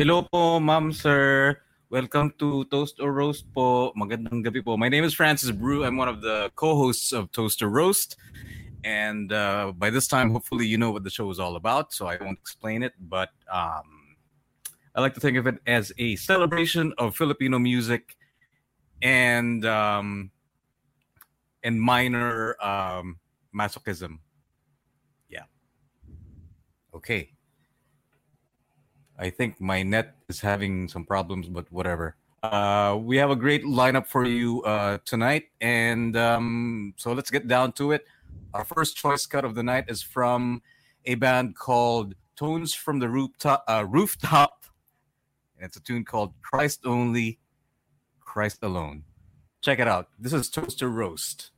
Hello po, ma'am, sir. Welcome to Toast or Roast po. Magandang gabi po. My name is Francis Brew. I'm one of the co-hosts of Toast or Roast. And uh, by this time, hopefully, you know what the show is all about, so I won't explain it. But um, I like to think of it as a celebration of Filipino music and um, and minor um, masochism. Yeah. Okay. I think my net is having some problems, but whatever. Uh, we have a great lineup for you uh, tonight, and um, so let's get down to it. Our first choice cut of the night is from a band called Tones from the Rooftop. Uh, rooftop. And it's a tune called Christ Only, Christ Alone. Check it out. This is Toast or Roast.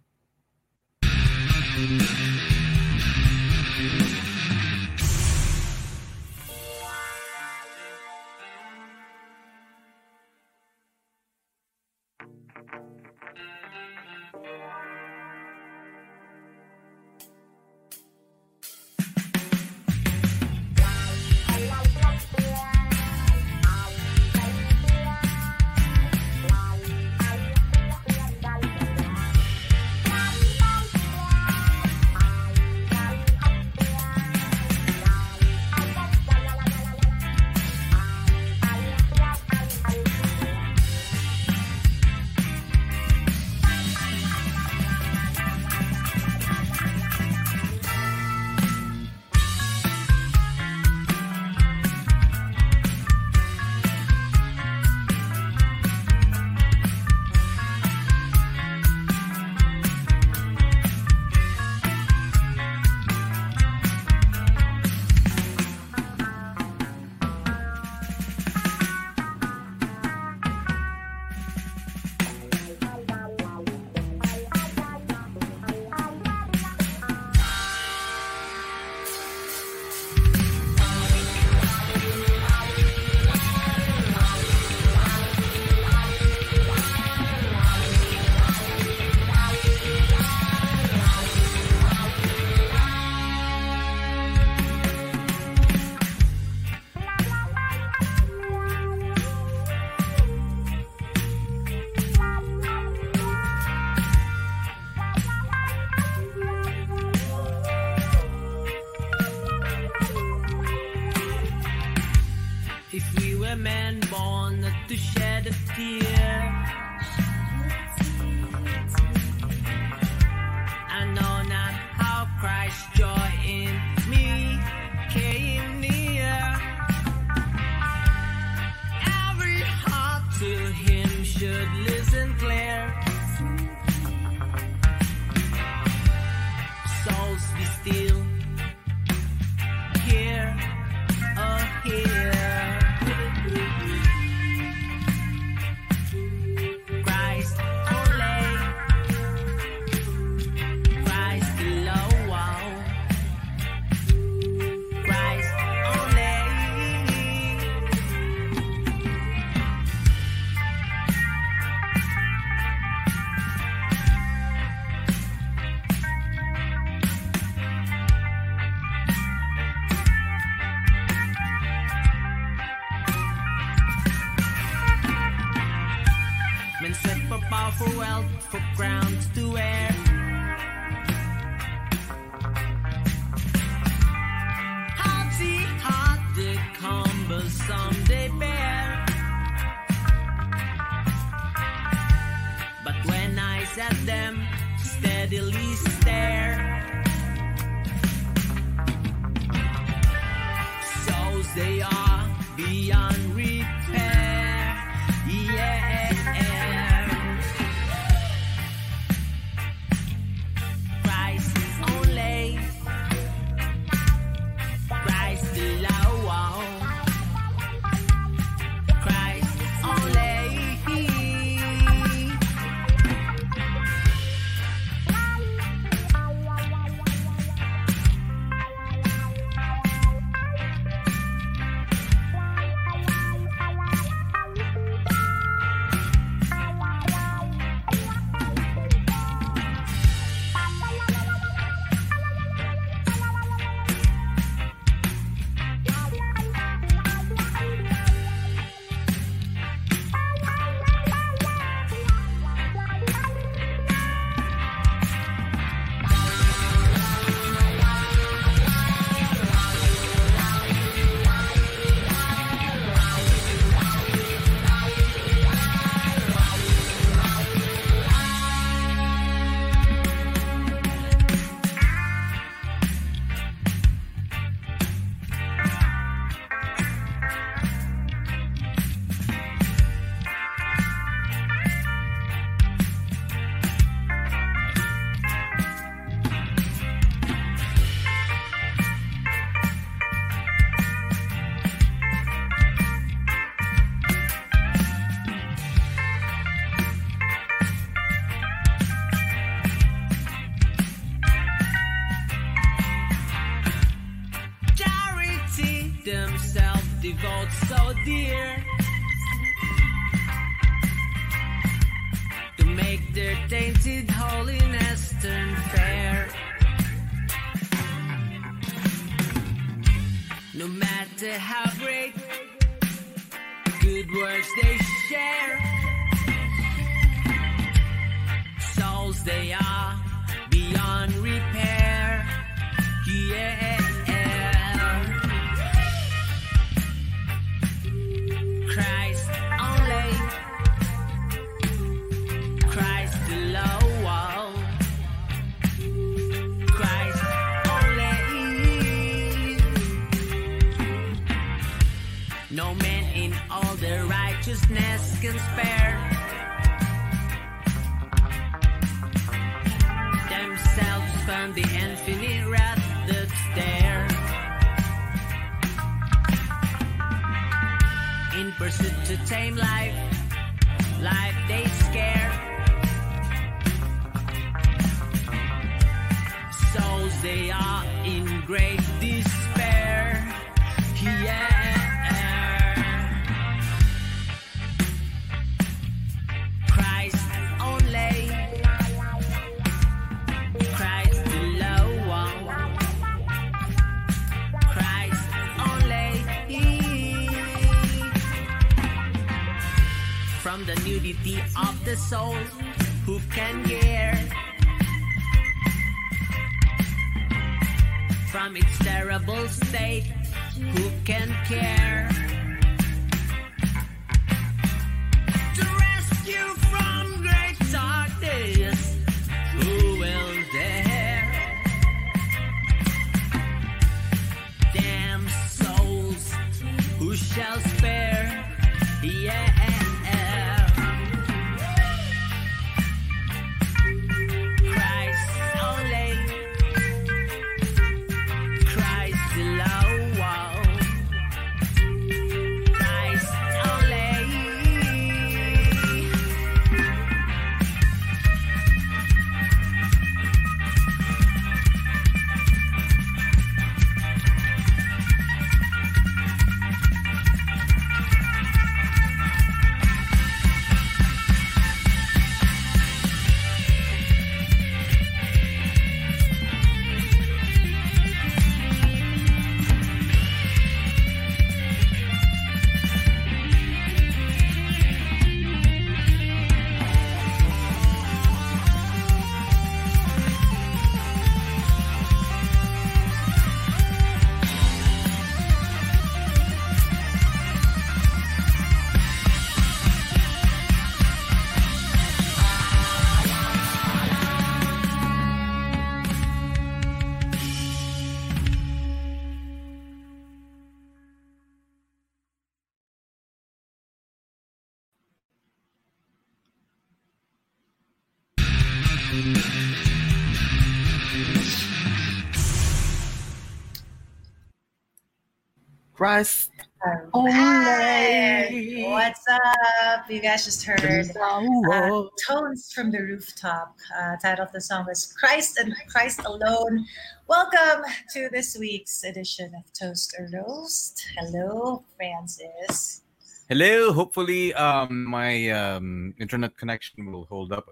Christ Hi. only. What's up? You guys just heard uh, Tones from the Rooftop. Uh, title of the song was Christ and Christ Alone. Welcome to this week's edition of Toast or Roast. Hello, Francis. Hello. Hopefully, um, my um, internet connection will hold up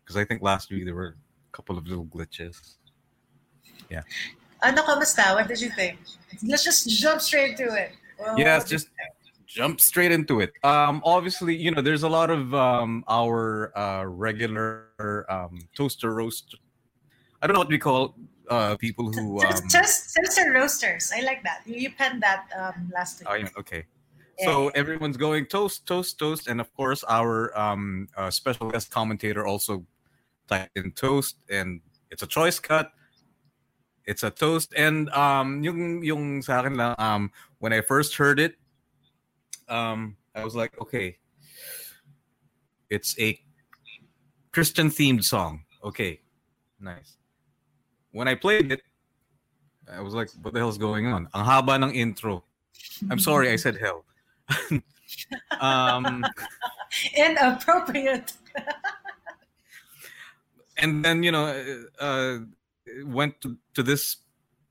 because I think last week there were a couple of little glitches. Ano, kamusta? What did you think? Let's just jump straight to it. Well, yes, just jump straight into it. Um, obviously, you know, there's a lot of um, our uh, regular um, toaster roast. I don't know what we call uh, people who. Um, the roasters. I like that. You, you penned that um, last week. oh, yeah, okay. So everyone's going toast, toast, toast, and of course our um, uh, special guest commentator also typed in toast, and it's a choice cut. It's a toast, and um, yung yung sa akin lang, um, when I first heard it, um, I was like, okay, it's a Christian themed song. Okay, nice. When I played it, I was like, what the hell's going on? Ang haba ng intro. I'm sorry, I said hell. um, Inappropriate. and then you know, uh, went to, to this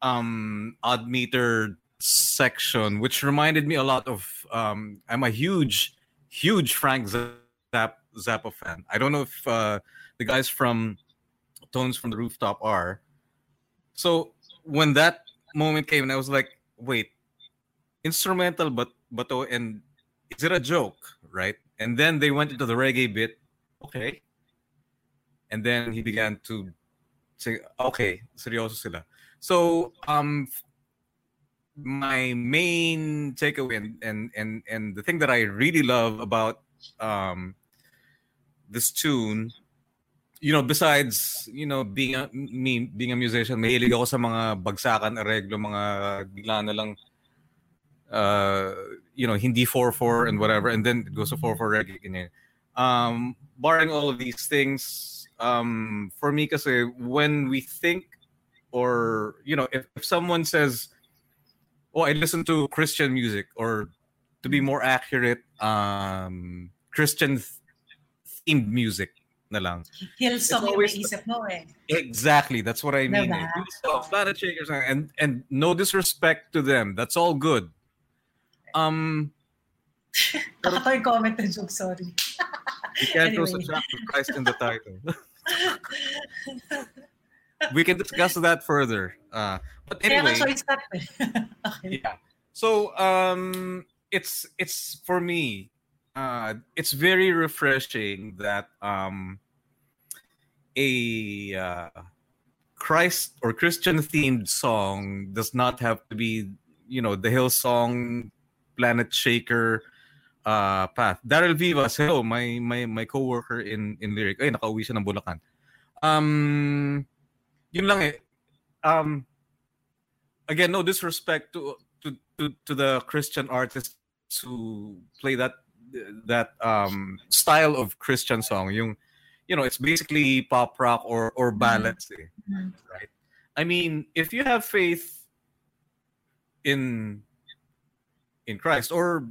um odd meter section, which reminded me a lot of. Um, I'm a huge, huge Frank Zapp, Zappa fan. I don't know if uh, the guys from Tones from the Rooftop are. So when that moment came, and I was like, wait, instrumental, but but oh, and is it a joke, right? And then they went into the reggae bit. Okay. And then he began to okay, seryoso sila. So um my main takeaway and, and and and the thing that I really love about um this tune you know besides you know being a me being a musician mahilig ako sa mga bagsakan areglo mga bigla na lang uh you know hindi 4-4 and whatever and then it goes to 4-4 reggae um barring all of these things um for me kasi when we think or you know if, if someone says oh i listen to christian music or to be more accurate um christian themed music na lang Hillsong yung always- naisip mo eh. exactly that's what i mean eh. Planet Shakers and and no disrespect to them that's all good um Kakatawa yung comment na joke, sorry. you can't throw Anyway. such acts of christ in the title we can discuss that further uh but anyway. nga choice that okay. yeah. So um it's it's for me uh it's very refreshing that um a uh christ or christian themed song does not have to be you know the Hillsong planet shaker uh path. Daryl vivas hello my my my coworker in in lyric. Ay nakauwi siya ng bulacan. Um yun lang eh. Um again no disrespect to to to, to the christian artists who play that that um style of christian song. Yung you know it's basically pop rock or or ballads eh, Mhm. right? I mean if you have faith in in christ or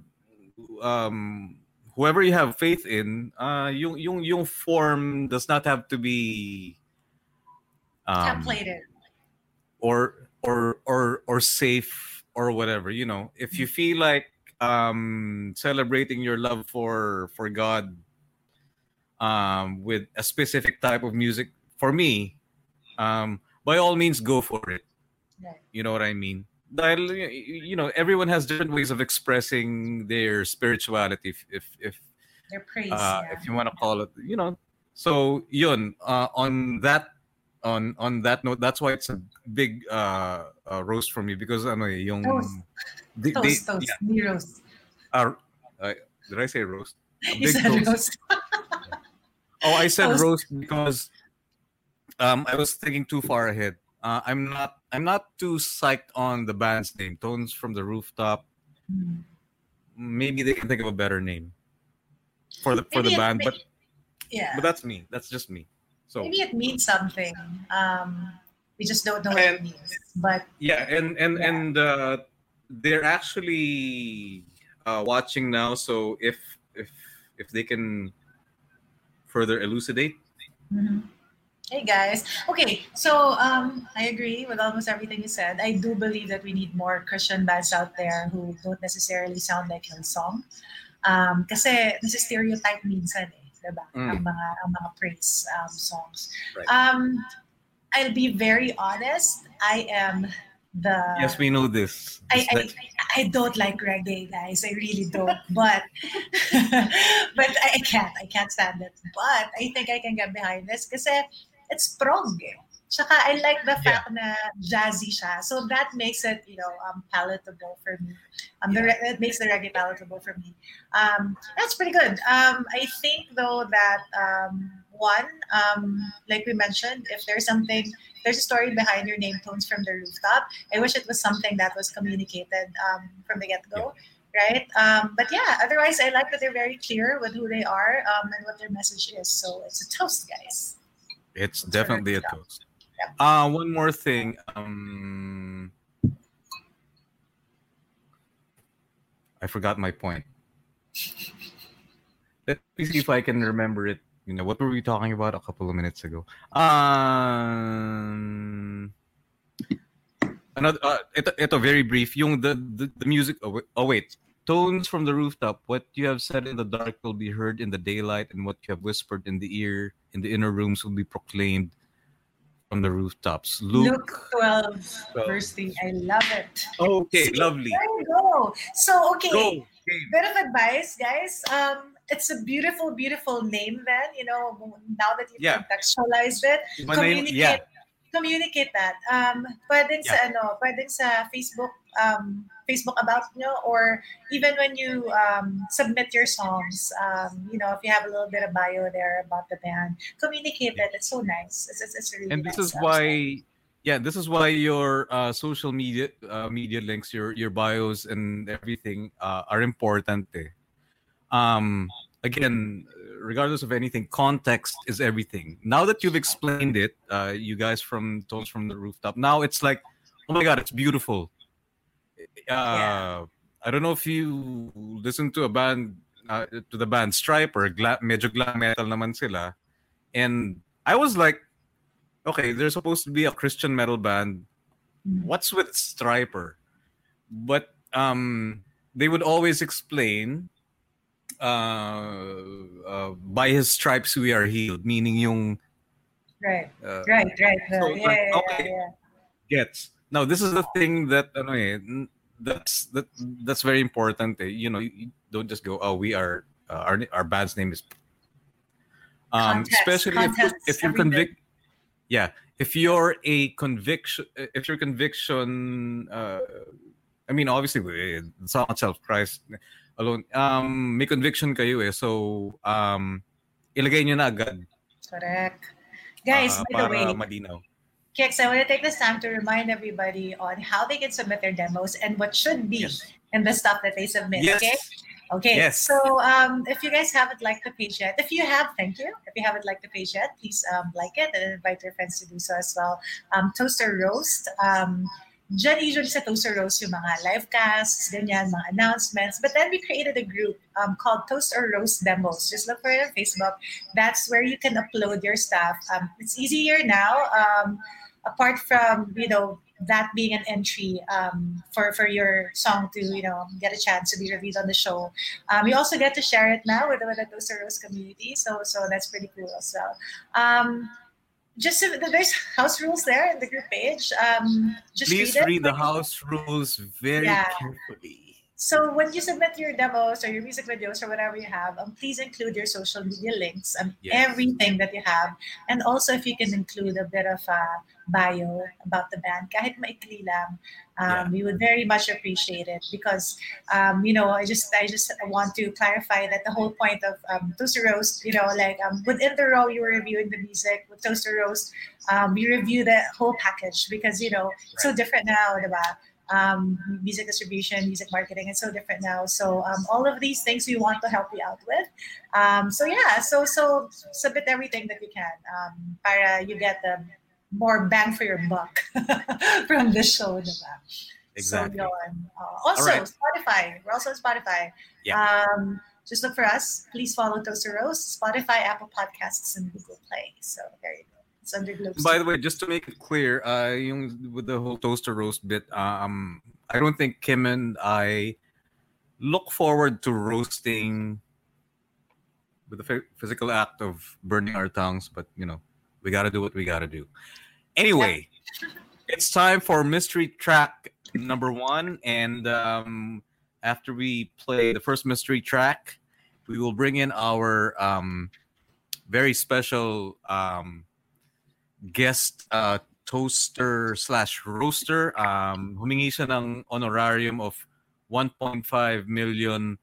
um whoever you have faith in uh yung yung yung form does not have to be um, Templated. or or or or safe or whatever you know if you feel like um celebrating your love for for god um with a specific type of music for me um by all means go for it Right. you know what i mean Dahil, you know everyone has different ways of expressing their spirituality if if, if Their praise. uh, yeah. if you want to call it you know so yun uh, on that on on that note that's why it's a big uh, uh roast for me because ano eh, yung Toast. they, toast, they, toast. yeah, roast. uh, uh, did I say roast a You big said toast roast. oh I said Toast. roast because um I was thinking too far ahead uh, I'm not I'm not too psyched on the band's name Tones from the Rooftop Hmm. maybe they can think of a better name for the for Maybe the band but Yeah. but that's me that's just me so Maybe it means something. Um, we just don't know what it means. But yeah and and Yeah. and uh they're actually uh watching now so if if if they can further elucidate Mhm. Hey guys. Okay, so um, I agree with almost everything you said. I do believe that we need more Christian bands out there who don't necessarily sound like Hillsong. Um, kasi nasa stereotype minsan eh, diba? Mm. Ang mga ang mga praise um, songs. Right. Um, I'll be very honest. I am the yes we know this I, I, I don't like reggae, guys. I really don't. But but I can't. I can't stand it. But I think I can get behind this kasi it's prog. Eh. Tsaka I like the fact na jazzy siya. So that makes it, you know, um, palatable for me. Um, the re- it makes the reggae palatable for me. Um, that's pretty good. Um, I think though that um, one, um, like we mentioned, if there's something, there's a story behind your name tones from the rooftop. I wish it was something that was communicated um, from the get go, right? Um, but yeah, otherwise, I like that they're very clear with who they are um, and what their message is. So it's a toast, guys. It's definitely a Yeah. toast. Uh one more thing um i forgot my point. Let me see if i can remember it. You know what were we talking about a couple of minutes ago? Um another uh, ito, ito very brief. Yung the the, the music oh oh wait tones from the rooftop what you have said in the dark will be heard in the daylight and what you have whispered in the ear in the inner rooms will be proclaimed from the rooftops luke, Luke 12, 12. verse 3. I love it. okay See, lovely There you go. So, okay. go okay. Bit of advice, guys. Um, it's a beautiful, beautiful name then, you know, now that you've Yeah. contextualized it. My name- communicate yeah communicate that. Um, pwedeng sa ano, pwedeng sa Facebook um, Facebook about you know, or even when you um, submit your songs, um, you know, if you have a little bit of bio there about the band, communicate it. It's so nice. It's, it's, it's really and this nice is stuff. why yeah this is why your uh, social media uh, media links your your bios and everything uh, are important eh. um again regardless of anything context is everything now that you've explained it uh, you guys from tones from the rooftop now it's like oh my god it's beautiful uh, i don't know if you listen to a band uh, to the band Stryper gla- medyo glam metal naman sila and i was like okay, they're supposed to be a Christian metal band. Mm. What's with Stryper? But um, they would always explain, uh, uh, by his stripes we are healed, meaning yung Right, uh, right, right. So, yeah, yeah, yeah, okay. yeah. gets. Now this is the thing that ano eh, that's that that's very important. Eh. You know, you, don't just go, oh, we are uh, our our band's name is. Um, Context, especially if, context, if you're everything. convict, yeah, if you're a conviction, if your conviction, uh, I mean, obviously, it's not self Christ alone. Um, may conviction kayo eh, so um, ilagay nyo na agad. Correct. Guys, uh, by the way, malinaw. Kix, I want to take this time to remind everybody on how they can submit their demos and what should be Yes. in the stuff that they submit. Yes. Okay. Okay. Yes. So um, if you guys haven't liked the page yet, if you have, thank you. If you haven't liked the page yet, please um, like it and invite your friends to do so as well. Um, Toast or Roast. Diyan usually sa Toast or Roast yung mga live casts, ganyan, mga announcements. But then we created a group um, called Toast or Roast Demos. Just look for it on Facebook. That's where you can upload your stuff. Um, it's easier now. Um, apart from you know that being an entry um, for for your song to you know get a chance to be reviewed on the show, um, you also get to share it now with, with the Toast or Roast community. So so that's pretty cool as well. Um, just so, there's house rules there in the group page. Um, just Please read, read the house rules very Yeah. carefully. So when you submit your demos or your music videos or whatever you have, um, please include your social media links and Yes. everything that you have. And also if you can include a bit of a bio about the band, kahit maikli lang, um, Yeah. we would very much appreciate it because, um, you know, I just I just want to clarify that the whole point of um, Toast or Roast, you know, like um, within the row you were reviewing the music with Toast or Roast, um, you review the whole package because you know it's so different now, diba? Um, music distribution, music marketing. It's so different now. So um, all of these things we want to help you out with. Um, so yeah, so so submit everything that you can um, para you get the more bang for your buck from the show, diba? Exactly. So. Uh, also, Alright. Spotify. We're also on Spotify. Yeah. Um, just look for us. Please follow Toast or Roast, Spotify, Apple Podcasts, and Google Play. So there you go. By the way, just to make it clear, uh, yung with the whole toaster roast bit, um, I don't think Kim and I look forward to roasting with the phy- physical act of burning our tongues, but you know, we got to do what we got to do. Anyway, it's time for mystery track number one, and um, after we play the first mystery track, we will bring in our um, very special um, guest uh, toaster slash roaster. Um, humingi siya ng honorarium of 1.5 million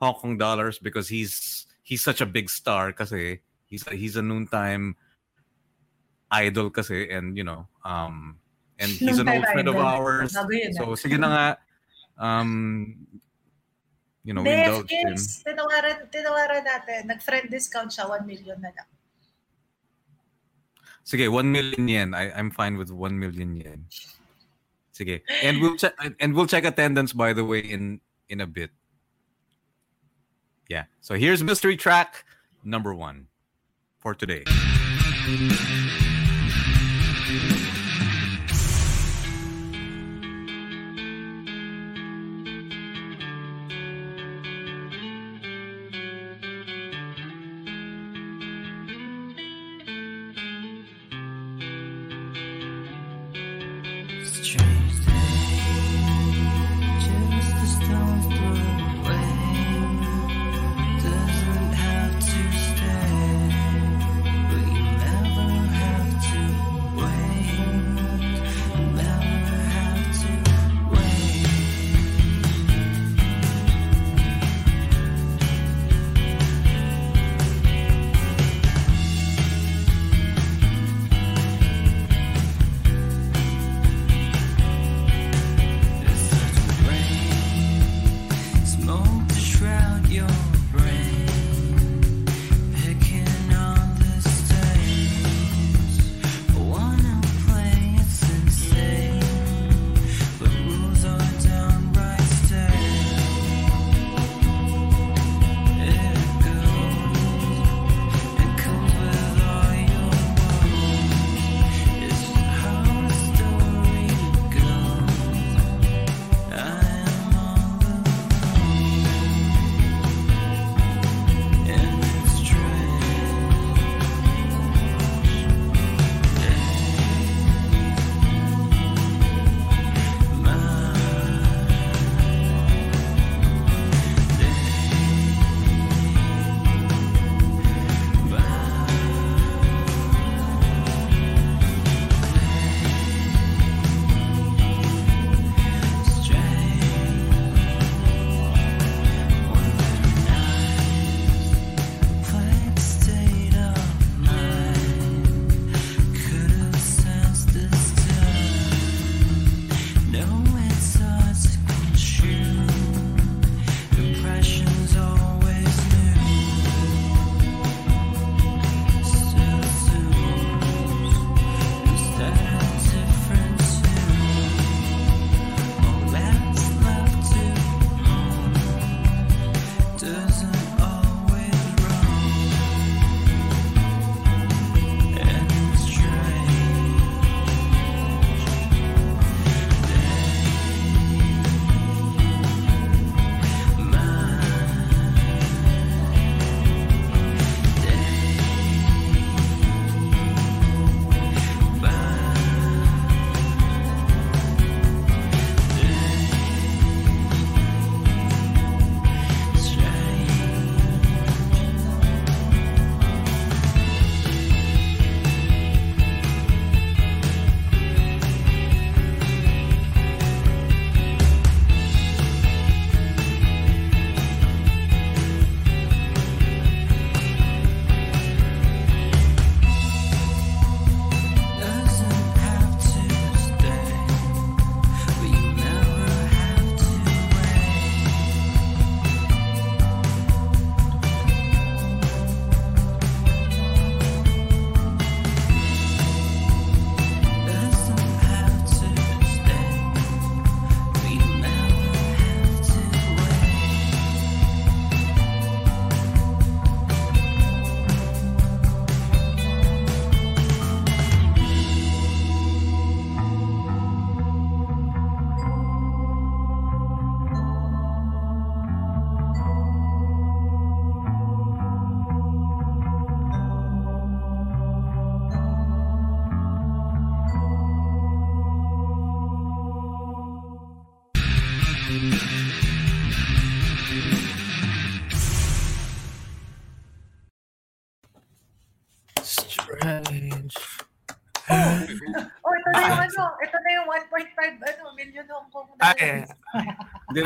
Hong Kong dollars because he's he's such a big star kasi he's he's a noontime idol kasi and you know um and he's an old friend of ours so ah. sige na nga um you know we Dave indulge him tinawaran, tinawaran natin. Nag-friend discount siya, 1 million na lang. Sige, 1 million yen. I, I'm fine with 1 million yen. Sige. And we'll check and we'll check attendance by the way in in a bit. Yeah. So here's mystery track number 1 for today.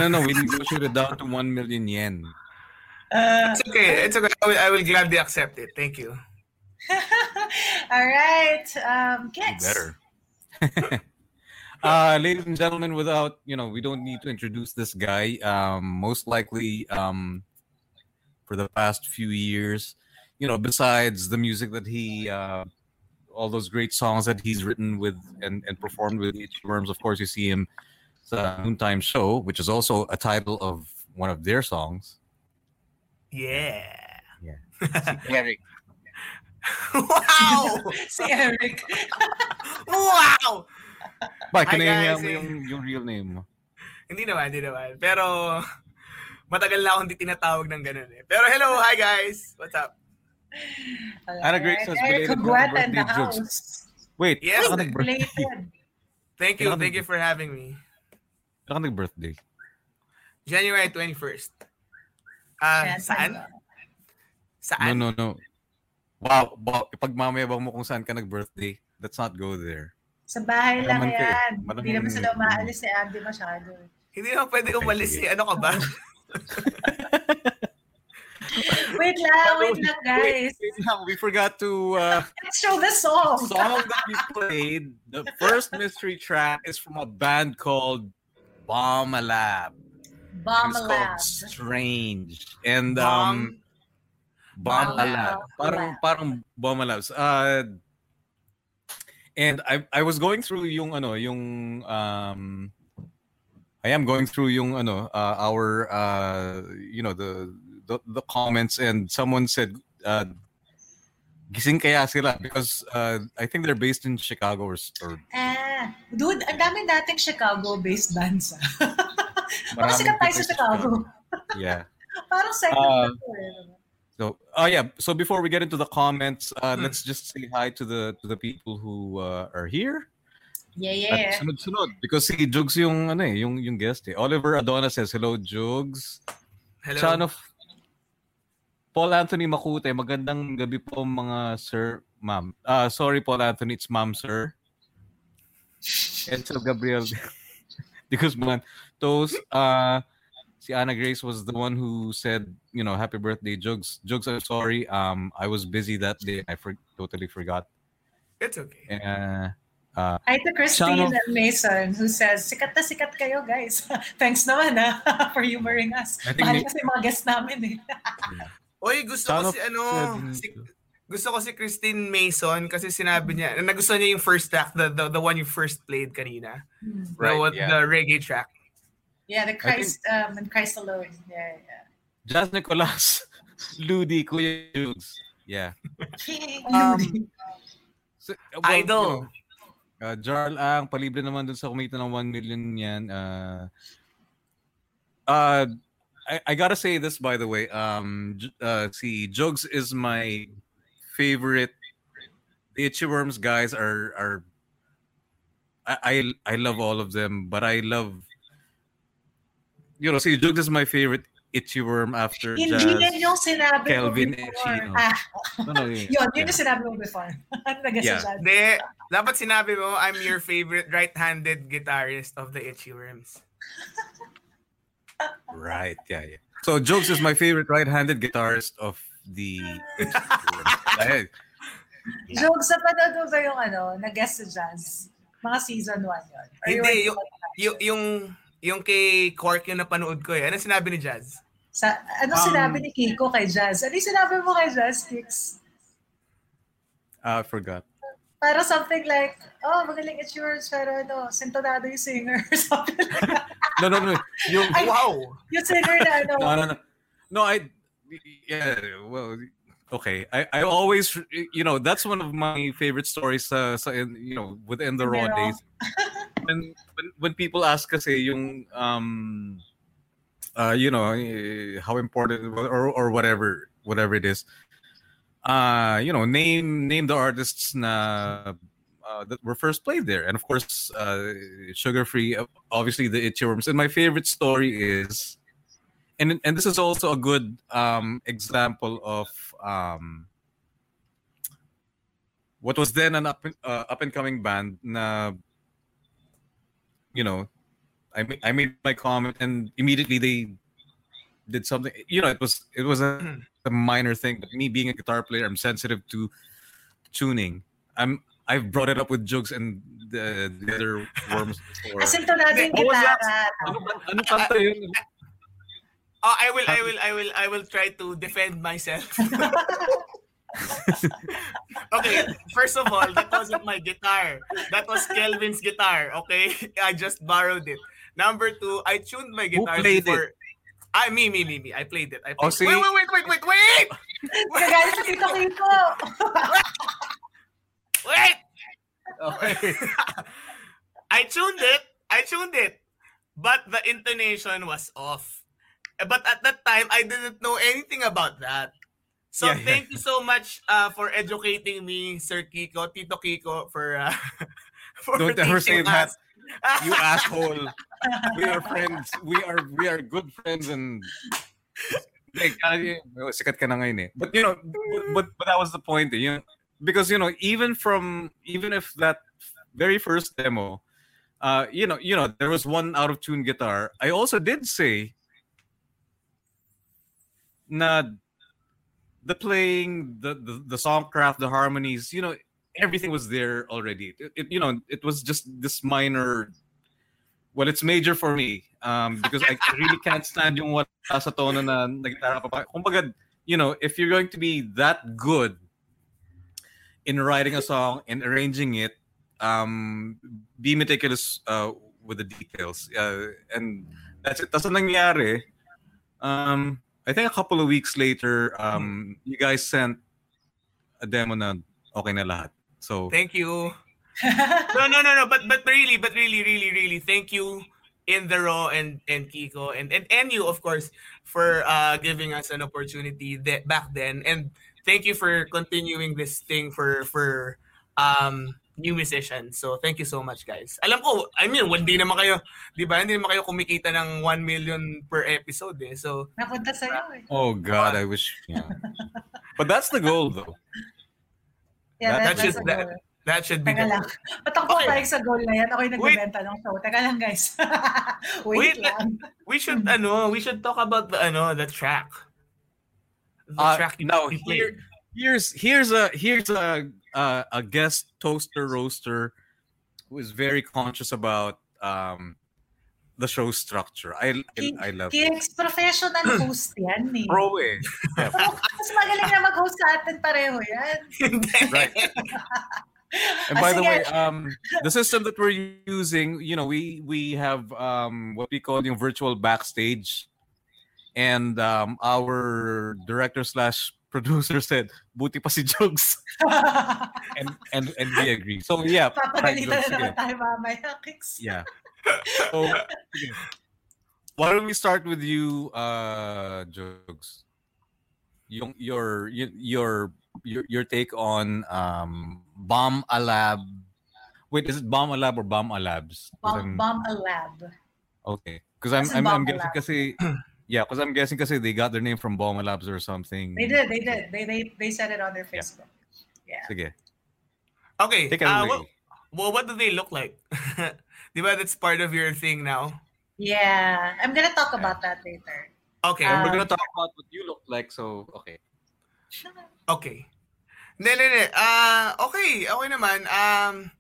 Hindi na, no. We negotiated down to 1 million yen. Uh, It's okay. It's okay. I will, I will gladly accept it. Thank you. all right. Um, You Kits. better. uh, ladies and gentlemen, without, you know, we don't need to introduce this guy. Um, most likely, um, for the past few years, you know, besides the music that he, uh, all those great songs that he's written with and, and performed with Itchy Worms, of course, you see him sa Noontime Show, which is also a title of one of their songs. Yeah. Eric. wow! Si Eric. wow! Bakit Hi, kinahiya guys. mo yung, yung real name mo? Hindi naman, hindi naman. Pero matagal na akong hindi tinatawag ng ganun eh. Pero hello, hi guys. What's up? Ana Grace Alright, has Eric belated Jugueta in the birthday jokes. house. Wait, Yes. kailan ka. Thank you, thank you for having me. Kailan ka nag-birthday? January 21st. Ah, Kaya saan? Saan? No, no, no. Wow, wow. Ipagmamayabang mo kung saan ka nag-birthday. Let's not go there. Sa bahay lang Malaman ka eh. yan. Malaman Hindi naman mo sila yun. umaalis si Andy masyado. Hindi naman pwede umalis sige. eh. Ano ka ba? Wait lang, wait lang guys. Wait lang, we forgot to uh Let's show the song. song that we played. The first mystery track is from a band called Bomb Lab. Bomb It's called Lab. Strange. And um Bomb? Bomb Lab. Parang parang Bomb Labs. Uh and I I was going through yung ano, yung um I am going through yung ano, uh, our uh you know the, the the comments and someone said uh gising kaya sila because uh, I think they're based in Chicago or, or Ah, dude, ang dami dating Chicago-based bands. ah. Maraming sikat tayo sa people Chicago. Yeah. Parang second Uh, na to eh. So, oh yeah. So before we get into the comments, uh, Hmm. let's just say hi to the to the people who uh, are here. Yeah, At yeah. sunod-sunod because si Jugs yung ano eh, yung yung guest eh. Oliver Adona says hello Jugs. Hello. Son of Paul Anthony Makute, magandang gabi po mga sir, ma'am. Ah, sorry Paul Anthony, it's ma'am sir. Edsel Gabriel de Guzman. Those uh si Anna Grace was the one who said, you know, happy birthday Jugs. Jugs, I'm sorry. Um I was busy that day. I for- totally forgot. It's okay. Uh, Hi to Christine Son of- and Mason who says, sikat na sikat kayo guys. Thanks naman ha for humoring us. I think Mahal may- kasi mga guests namin eh. Oy, gusto Son ko si ano, seven- si, gusto ko si Christine Mason kasi sinabi niya, nagustuhan niya yung first track, the, the, the one you first played kanina. The, Right, what- yeah. the reggae track. Yeah, the Christ, um, and Christ alone. Yeah, yeah. Jazz Nicolas, Ludi, Kuya Jugs. Yeah. Um, So, well, Idol. you know, uh, Jarl Ang, palibre naman dun sa kumita ng 1 million yan. Uh, uh, I, I gotta say this, by the way. Um, uh, see, Jugs is my favorite. The Itchy Worms guys are are. I, I I love all of them, but I love. You know, see, Jugs is my favorite Itchy Worm after hindi Jazz. yan yung sinabi Kelvin ko before. Echino. Ah, No, no, yeah. yun, yun Yeah. yung sinabi ko before. Yeah. yeah. Hindi, dapat sinabi mo, I'm your favorite right-handed guitarist of the Itchy Worms. Right. Yeah, yeah. So Jokes is my favorite right-handed guitarist of the. Dahil- Joke sa panood mo ba yung ano, nag-guest sa jazz? Mga season 1 yun. Or Hindi, yung, yung, yung, yung kay Cork yung napanood ko eh. Ano sinabi ni Jazz? Sa, ano Um, sinabi ni Kiko kay Jazz? Ano yung sinabi mo kay Jazz, Kicks? Ah, I forgot. Para something like, oh, magaling it's yours, pero ano, sintonado yung singer. something like that. No, no, no. Yung, Ay, Wow! Yung singer na ano, no, no, no. No, I. Yeah. Well. Okay. I, I always, you know, that's one of my favorite stories. Uh, sa, in, you know, within the raw Raw. days. When, when when people ask kasi yung um, uh, you know, eh, how important or or whatever whatever it is. Uh, you know, name name the artists na uh, that were first played there, and of course, uh, Sugar Free, obviously the Itchy Worms. And my favorite story is, and and this is also a good um, example of um, what was then an up uh, up and coming band na you know I I made my comment and immediately they did something you know it was it was a, a minor thing but me being a guitar player I'm sensitive to tuning I'm I've brought it up with Jugs and the, the other worms before. As in, natin What was that? gitara. ano ba ano kanta yun? Oh, I will, I will, I will, I will try to defend myself. okay, first of all, that wasn't my guitar. That was Kelvin's guitar. Okay, I just borrowed it. Number two, I tuned my guitar Who guitar played before. I me me me me. I played it. I Oh, played see? Wait wait wait wait wait wait Kagaya sa Tito Kiko. wait. Okay. I tuned it. I tuned it, but the intonation was off. But at that time, I didn't know anything about that. So Yeah, yeah. thank you so much uh, for educating me, Sir Kiko, Tito Kiko, for uh, for Don't ever say teaching that. us. you asshole. We are friends. We are we are good friends and like sikat ka na ngayon eh. But you know, but, but but that was the point, eh, you know, because you know, even from even if that very first demo, uh, you know, you know, there was one out of tune guitar. I also did say na the playing, the the, the songcraft, the harmonies, you know, everything was there already. It, it- you know, it was just this minor. Well, it's major for me um, because I really can't stand yung wala sa tono na nagitara pa pa. Kumbaga, you know, if you're going to be that good in writing a song and arranging it, um, be meticulous uh, with the details. Uh, and that's it. What nangyari. Um, I think a couple of weeks later, um, you guys sent a demo na okay na lahat. So, Thank you. No, no, no, no. But but really, but really, really, really, thank you, in the raw and and Kiko and and and you, of course, for uh giving us an opportunity that back then, and thank you for continuing this thing for for um new musicians. So thank you so much, guys. Alam ko, I mean, hindi naman kayo, di ba? Hindi naman kayo kumikita ng 1 million per episode eh. So Napunta sa'yo eh. oh God, I wish. Yeah. but that's the goal, though. Yeah, That- that, should that, goal. that should be Teka the lang. Ba't ako Okay. sa goal na yan? Ako'y Wait. nagbibenta ng show. Teka lang, guys. Wait, Wait, lang. We should ano, we should talk about the ano, the track. The Uh, track you, no, you here, here's here's a here's a uh, a guest toaster roaster who is very conscious about um the show structure. I I, I love it. Kicks, professional host yan eh. Pro eh. Yeah, Mas magaling na mag-host sa atin pareho yan. right. And by the way, um, the system that we're using, you know, we we have um, what we call the virtual backstage, and um, our director slash producer said, "Buti pa si Jugs," and and and we agree. So yeah, Papagalitan na naman tayo mamaya, Kicks. yeah. So why don't we start with you, uh? Yung your your your your take on um bomb Alab. Wait, is it bomb Alab or bomb Alabs? Bomb, bomb a lab. Okay, because I'm I'm, I'm guessing kasi yeah, because I'm guessing because they got their name from Bomb Labs or something. They did, they did. They they they said it on their Facebook. Yeah. Sige, Okay. take uh, away. what, well, what do they look like? Di ba that's part of your thing now? Yeah. I'm gonna talk about that later. Okay. And we're Um, gonna talk about what you look like. So okay, Okay. Ne, ne, ne. Ah, okay. Okay naman. Um,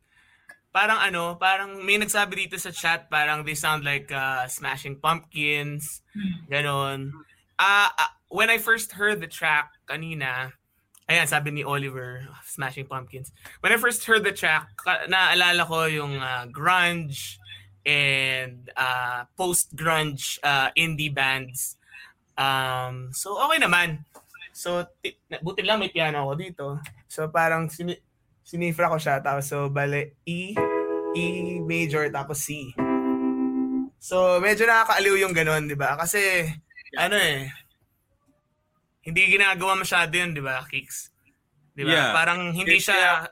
parang ano, parang may nagsabi dito sa chat, parang they sound like uh, Smashing Pumpkins, ganon. Ah, ah, when I first heard the track kanina, ayan, sabi ni Oliver, Smashing Pumpkins. When I first heard the track, naalala ko yung ah, grunge and uh, post-grunge uh, indie bands. Um, so, okay naman. So, na- buti lang may piano ako dito. So, parang sini sinifra ko siya. Tapos, so, bale, E, E major, tapos C. So, medyo nakakaaliw yung ganun, di ba? Kasi, ano eh, hindi ginagawa masyado yun, di ba, Kicks? Di ba? Yeah. Parang hindi If- siya,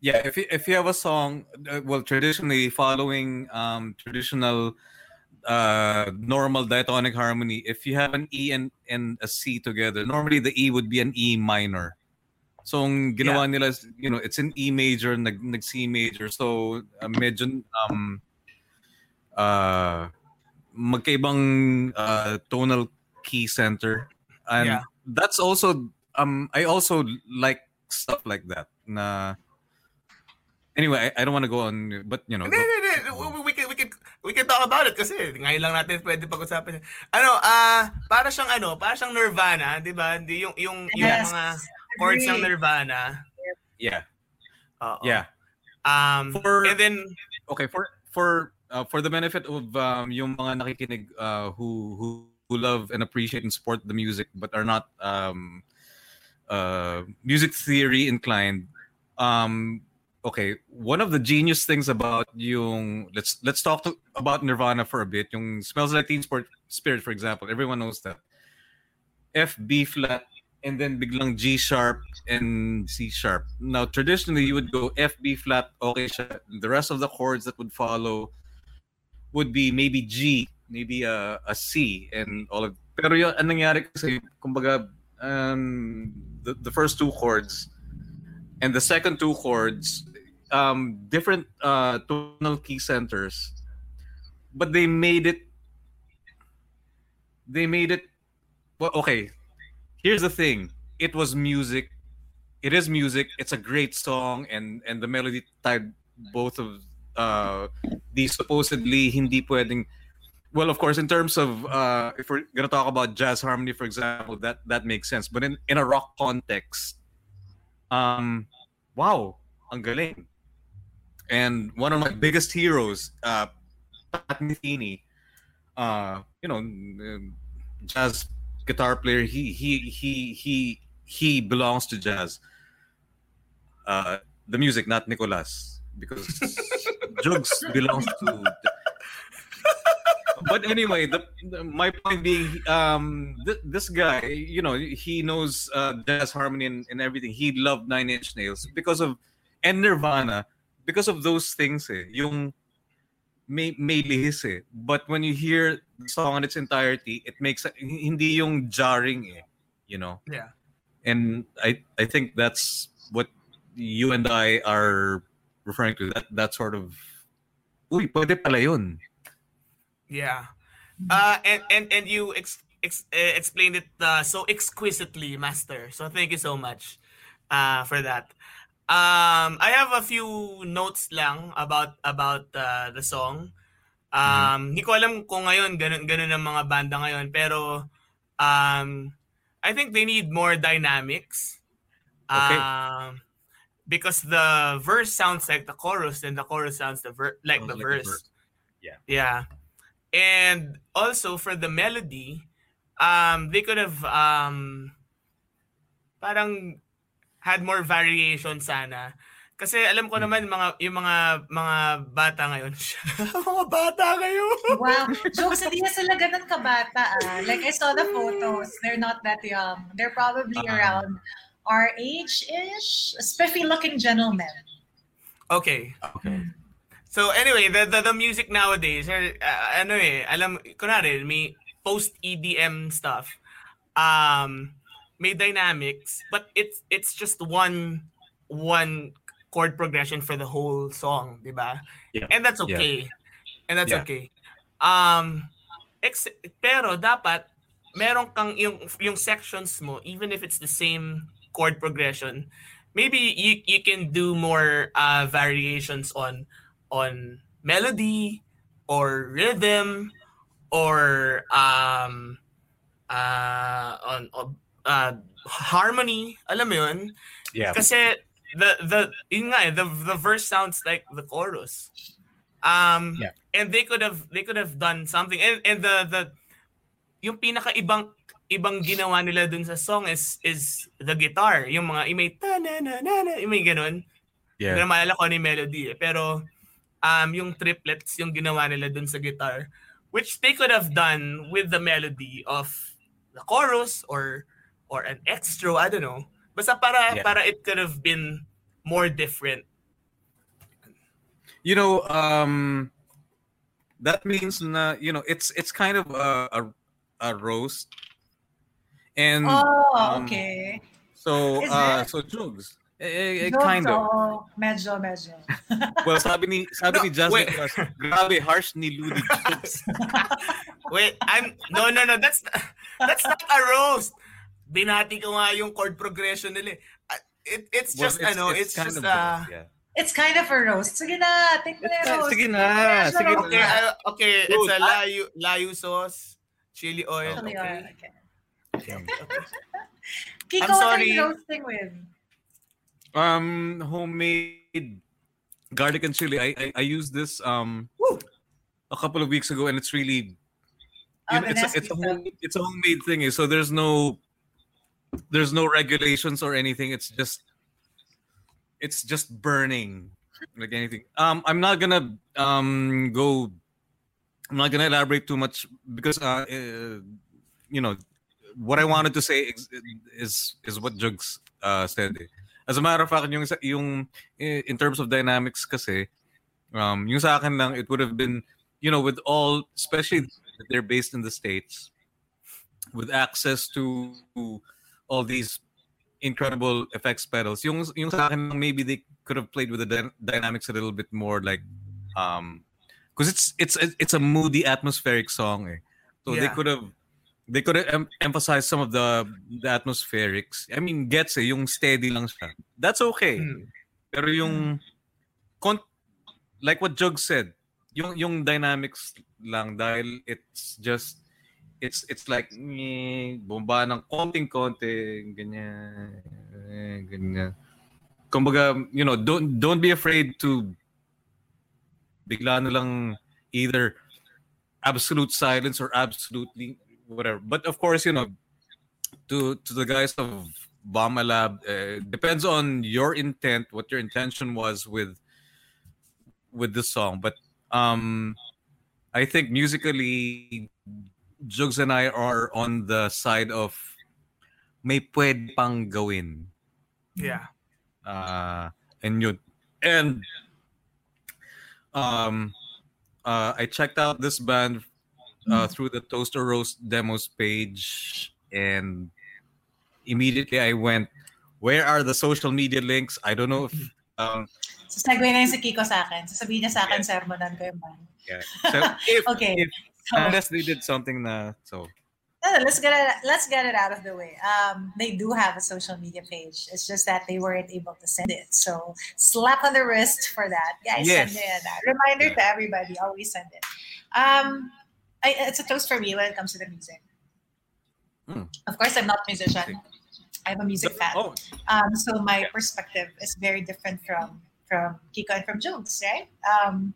yeah. If you, if you have a song, uh, well, traditionally following um traditional uh normal diatonic harmony, if you have an E and and a C together, normally the E would be an E minor. So ang ginawa nila is, you know, it's in E major, nag nag C major. So uh, medyo um uh magkaibang uh, tonal key center. And Yeah. that's also um I also like stuff like that. Na Anyway, I, I don't want to go on but you know, Hindi, hindi, hindi. We, we, can, we, can, we can talk about it kasi ngayon lang natin pwede pag-usapan. Ano, ah, para siyang ano, para siyang Nirvana, 'di ba? Hindi yung yung yung Yes, mga chords it's agree. Nirvana. yeah. Oo. Yeah. Um, For- and then okay for for uh, for the benefit of um, yung mga nakikinig uh, who who who love and appreciate and support the music but are not um, uh, music theory inclined um, okay one of the genius things about yung let's let's talk to, about Nirvana for a bit yung smells like teen sport spirit for example everyone knows that F B flat and then biglang G sharp and C sharp. Now, traditionally, you would go F, B flat, okay siya. The rest of the chords that would follow would be maybe G, maybe a, a C, and all of. Pero yun, ang nangyari kasi, kumbaga, um, the, the first two chords and the second two chords, um, different uh, tonal key centers, but they made it. They made it. Well, okay. Here's the thing. It was music. It is music. It's a great song, and and the melody tied both of uh, these supposedly hindi pwedeng. Well, of course, in terms of uh, if we're gonna talk about jazz harmony, for example, that that makes sense. But in in a rock context, um, wow, ang galing. And one of my biggest heroes, uh, Pat Metheny, uh, you know, jazz guitar player. He he he he he belongs to jazz. Uh, the music, not Nicolas, because Jugs belongs to. But anyway, the, the- my point being, um, th- this guy, you know, he knows uh, jazz harmony and, and everything. He loved Nine Inch Nails because of and Nirvana because of those things. Eh, yung may may lihis eh. But when you hear the song in its entirety, it makes hindi yung jarring eh, you know. yeah. And I I think that's what you and I are referring to. That that sort of Uy, pwede pala yun. Yeah. Uh, and and and you ex, ex, uh, explained it uh, so exquisitely, Master. So thank you so much uh, for that. Um, I have a few notes lang about about uh, the song. Um, Hindi ko alam kung ngayon ganun ganun ang mga banda ngayon, pero um, I think they need more dynamics. Okay. Um, because the verse sounds like the chorus, and the chorus sounds the ver- like Sounds the like the verse. verse. Yeah. Yeah. And also for the melody, um, they could have um, parang had more variation sana. Kasi alam ko naman mga yung mga mga bata ngayon. mga bata ngayon. Wow. Jokes, hindi na sila ganun kabata. Ah. Like, I saw the photos. They're not that young. They're probably Ah. around our age-ish. Spiffy-looking gentlemen. Okay. Okay. So anyway, the the, the music nowadays, uh, ano eh, alam, kunwari, may post EDM stuff. Um, may dynamics, but it's it's just one one chord progression for the whole song, di ba? Yeah. And that's okay. And that's Yeah. okay. Um, ex- pero dapat meron kang yung yung sections mo, even if it's the same chord progression, maybe you you can do more uh, variations on on melody or rhythm or um uh on, on uh, harmony alam mo yun Yeah. kasi the the yun nga eh, the the verse sounds like the chorus um Yeah. and they could have they could have done something and and the the yung pinaka ibang ibang ginawa nila dun sa song is is the guitar yung mga yung may ta na na na na yung may ganun hindi Yeah. na maalala ko ano yung melody eh. Pero um, yung triplets yung ginawa nila dun sa guitar. Which they could have done with the melody of the chorus or or an extra, I don't know. Basta para Yeah. para it could have been more different. You know, um that means na, you know, it's it's kind of a a, a roast. And Oh, um, okay. So, Is uh, it? so Jugs. Eh, eh, Jokes, kind of. oo. medyo, medyo. Well, sabi ni, sabi No, ni Jasmine, wait. Grabe, harsh ni Ludi Jugs. Wait, I'm no no no, that's that's not a roast. Binati ko nga yung chord progression nila. eh. Uh, It, it's Well, just ano, it's, kind just of uh, yeah. It's kind of a roast. Sige na, take mo na roast. sige na, sige roast Okay, uh, okay, it's a layu layu sauce, chili oil, Actually, okay. alright, okay. okay, okay. Kiko, I'm what are sorry. you roasting with? Um, homemade garlic and chili. I, I, I used this um a couple of weeks ago, and it's really Oh, know, it's, a, it's a stuff. home, it's a homemade thing. eh, So there's no there's no regulations or anything. It's just it's just burning like anything. Um, I'm not gonna um go. I'm not gonna elaborate too much because uh, uh you know what I wanted to say is is, is what Jugs uh said. eh. As a matter of fact, yung yung eh, in terms of dynamics kasi um yung sa akin lang it would have been you know with all especially they're based in the states with access to all these incredible effects pedals. Yung yung sa akin maybe they could have played with the dy- dynamics a little bit more like um because it's it's it's a moody atmospheric song eh. so they could have they could have em- emphasized some of the the atmospherics. I mean gets eh yung steady lang siya. That's okay. Hmm. pero yung con- like what Jug said, yung yung dynamics lang dahil it's just it's it's like eh, bomba ng konting-konti ganyan eh, ganyan. Kumbaga, you know, don't don't be afraid to bigla na lang either absolute silence or absolutely whatever. But of course, you know, to to the guys of Bomba Lab, uh, depends on your intent, what your intention was with with the song. But um, I think musically, Jugs and I are on the side of may pwede pang gawin. Yeah. Uh, and yun. And um, uh, I checked out this band uh, through the Toast or Roast demos page, and immediately I went, "Where are the social media links?" I don't know if um, So, segue na yung si Kiko sa akin. Sasabihin niya sa akin, sermonan ko yung band. yeah. So if, Okay. if So, unless they did something na so no, let's get it. Let's get it out of the way. Um, they do have a social media page. It's just that they weren't able to send it. So slap on the wrist for that, guys. Yes. Send it. Reminder to everybody: always send it. Um, I, it's a toast for me when it comes to the music. Hmm. Of course, I'm not a musician. I'm a music fan. oh Um, so my perspective is very different from from Kiko and from Jules, right? Um,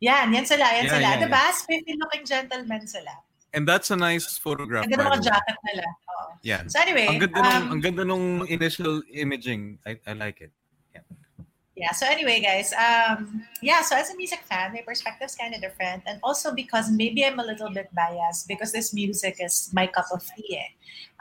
yan, yan sila, yan Yeah, sila. yeah, diba? Spiffy looking gentlemen sila. and that's a nice photograph. Ang ganda ng jacket nila. Oo. Yeah. So anyway, Ang ganda nung, um, ang ganda nung initial imaging. I, I like it. yeah, so anyway, guys, um, yeah, so as a music fan, my perspective is kind of different. And also because maybe I'm a little bit biased because this music is my cup of tea. eh.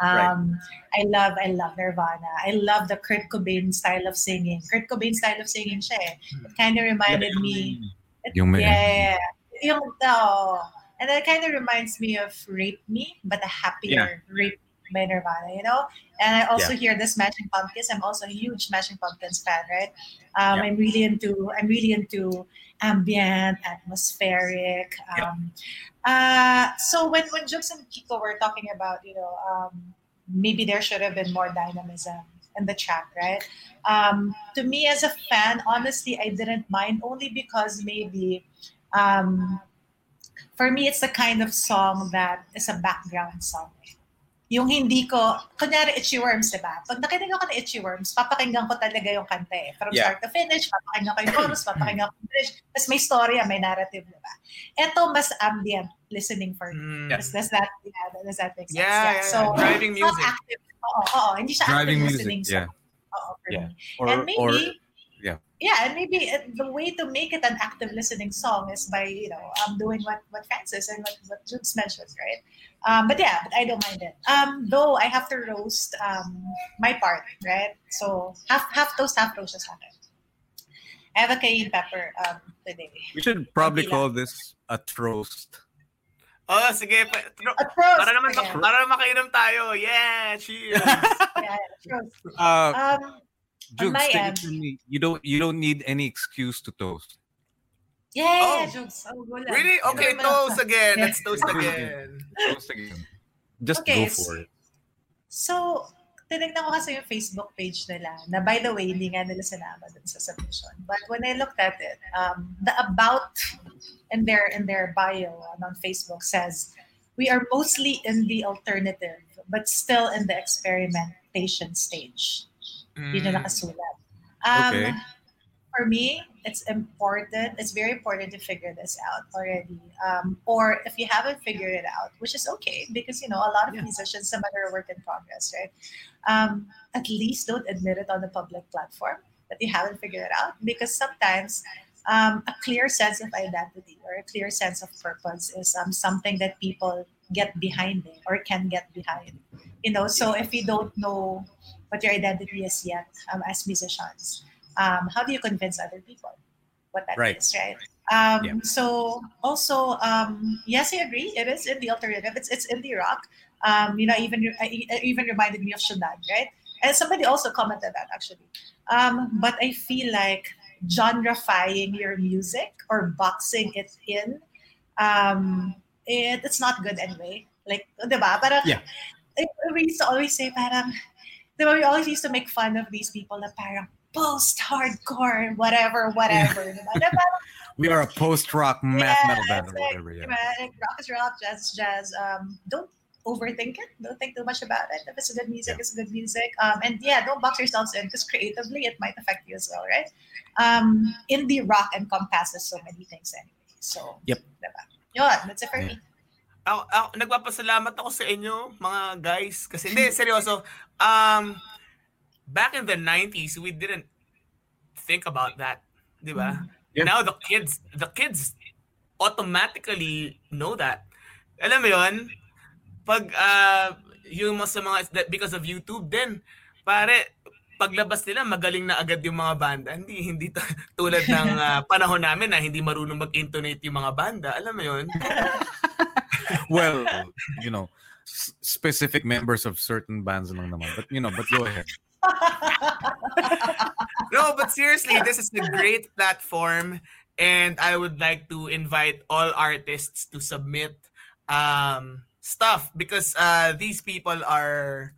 Um, I love, I love Nirvana. I love the Kurt Cobain style of singing. Kurt Cobain style of singing siya eh. It kind of reminded me It- Yung may- yeah, yeah, yeah. Yung, oh, and that kind of reminds me of Rape Me, but a happier Rape by Nirvana, you know? And I also hear the Smashing Pumpkins. I'm also a huge Smashing Pumpkins fan, right? Um, Yeah. I'm really into I'm really into ambient, atmospheric. Um, uh, so when when Jugs and Kiko were talking about, you know, um, maybe there should have been more dynamism in the chat, right? Um, to me as a fan, honestly, I didn't mind only because maybe um, for me it's the kind of song that is a background song. Yung hindi ko, kunyari Itchy Worms, di ba? Pag nakinig ako ng Itchy Worms, papakinggan ko talaga yung kanta eh. From Yeah. start to finish, papakinggan ko yung chorus, papakinggan ko yung bridge. Tapos may story, may narrative, di ba? Ito, mas ambient listening for me. Mm. Does, does that, yeah, does that make sense? Yeah, yeah, yeah. So, Driving not music. active. Oo, oo, hindi siya Driving active music. listening Yeah. song. Oo, Yeah. Or, and maybe, or yeah. yeah, and maybe uh, the way to make it an active listening song is by you know um, doing what what Francis and what what Jules mentioned, right? Um, but yeah, but I don't mind it. Um, though I have to roast um, my part, right? So half half toast, half roast sa akin. I have a cayenne pepper um, today. we should probably call this a trost. Oh, sige. Pa- tro- A toast. para naman again. para naman makainom tayo. Yeah, cheers. Yeah, toast. Uh, Um, Jugs, my take end. me. You don't you don't need any excuse to toast. yeah, yeah, Oh. yeah, jokes. Oh, go really? Okay, Ano naman toast again. Yeah. Let's toast again. Toast again. Just Okay, go for it. So, tinignan ko kasi yung Facebook page nila na by the way, hindi nga nila sinama dun sa submission. But when I looked at it, um, the about in their in their bio on Facebook says, we are mostly in the alternative, but still in the experimentation stage. Yun na Mm. nakasulat. Um, Okay. For me, it's important. It's very important to figure this out already. Um, or if you haven't figured it out, which is okay because you know a lot of Yeah. musicians, some other work in progress, right? Um, at least don't admit it on the public platform that you haven't figured it out because sometimes um, a clear sense of identity or a clear sense of purpose is um, something that people get behind it or can get behind. You know, so if you don't know what your identity is yet um, as musicians, um, how do you convince other people what that is, Right. right? Um, Yeah. So also, um, yes, I agree. It is in the alternative. It's it's in the rock. Um, you know, even it even reminded me of Shunan, right? And somebody also commented that actually. Um, but I feel like genrefying your music or boxing it in, um, it, it's not good anyway. Like, di ba? Parang, Yeah. We used to always say parang, we always used to make fun of these people na parang post-hardcore, whatever, whatever. di ba? Na parang, We are a post rock math yeah, metal band it's or like, whatever. Yeah. diba, like rock is rock, jazz is jazz. Um, don't overthink it. Don't think too much about it. If it's good music, Yeah. it's good music. Um, and yeah, don't box yourselves in because creatively it might affect you as well, right? Um, indie rock encompasses so many things anyway. So, Yep. Diba? Yun, that's it for Yeah. me. Ako, ako, nagpapasalamat ako sa inyo, mga guys. Kasi, hindi, seryoso. Um, back in the 90s, we didn't think about that. Di ba? Yeah. Now, the kids, the kids automatically know that. Alam mo yon Pag, uh, yung mga sa mga, that because of YouTube, then, pare, paglabas nila, magaling na agad yung mga banda. Hindi, hindi ta- tulad ng ah, panahon namin na hindi marunong mag-intonate yung mga banda. Alam mo yon well, you know, s- specific members of certain bands lang naman. But you know, but go ahead. No, but seriously, this is a great platform, and I would like to invite all artists to submit um, stuff because uh, these people are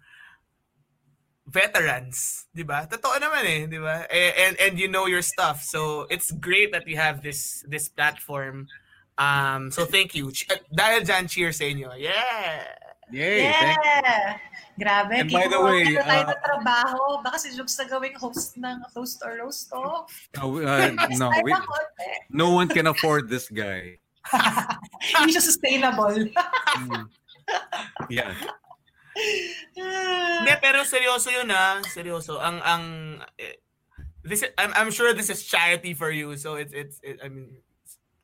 veterans, di ba? Totoo naman eh, di ba? And and you know your stuff, so it's great that you have this this platform. Um, so thank you. Ch- dahil dyan, cheers sa inyo. Yeah! Yay! Thank yeah! Grabe. And by the way, meron tayo uh, ng trabaho. Baka si Jukes na gawing host ng Toast or Roast to. No, uh, no, we, konti. no one can afford this guy. Hindi siya sustainable. Mm. Yeah. Hindi, pero seryoso yun ah. Seryoso. Ang, ang, eh, this, is- I'm, I'm sure this is charity for you. So it's, it's, it, I mean,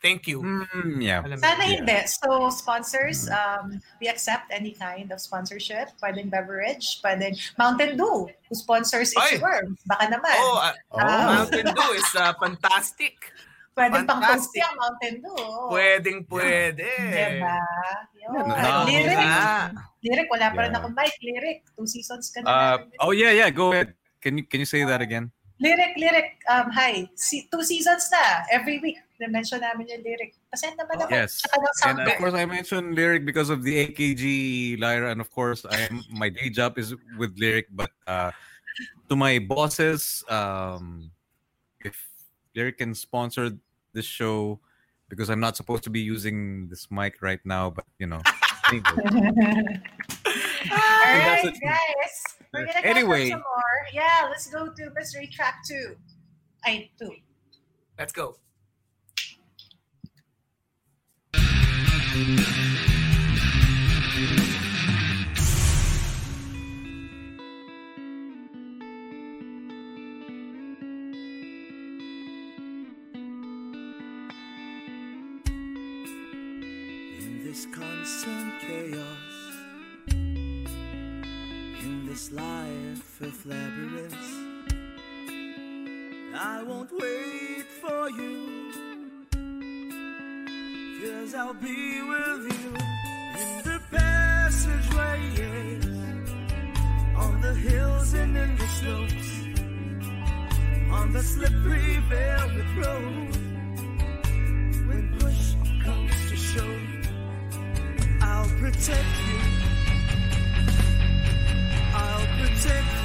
thank you. Mm, yeah. Alam mo. Sana Yeah. hindi. So, sponsors, um, we accept any kind of sponsorship. Pwedeng beverage, pwedeng Mountain Dew, who sponsors Ay! It's Worm. Baka naman. Oh, uh, Ah. Mountain Dew is uh, fantastic. pwedeng pang toast fantastic. yung Mountain Dew. Pwedeng pwede. Diba? Yun. Yeah, At no, lyric, Ah. lyric, wala pa rin Yeah. ako mic. Lyric, two seasons ka na. Uh, oh yeah, yeah. Go ahead. Can you can you say that again? Lyric, lyric, um, hi. Two seasons na. Every week, na-mention namin yung lyric. Pasend naman naman. Yes. Tsaka ng sound And of course, I mentioned lyric because of the AKG Lyra, and of course, I am my day job is with lyric. But uh, to my bosses, um, if lyric can sponsor this show, because I'm not supposed to be using this mic right now, but you know, right, guys. We're gonna catch Anyway. up some more. Yeah, let's go to mystery track two. I two. Let's go. 'Cause I'll be with you in the passageways, on the hills and in the slopes, on the slippery velvet road. When push comes to shove, I'll protect you. I'll protect you.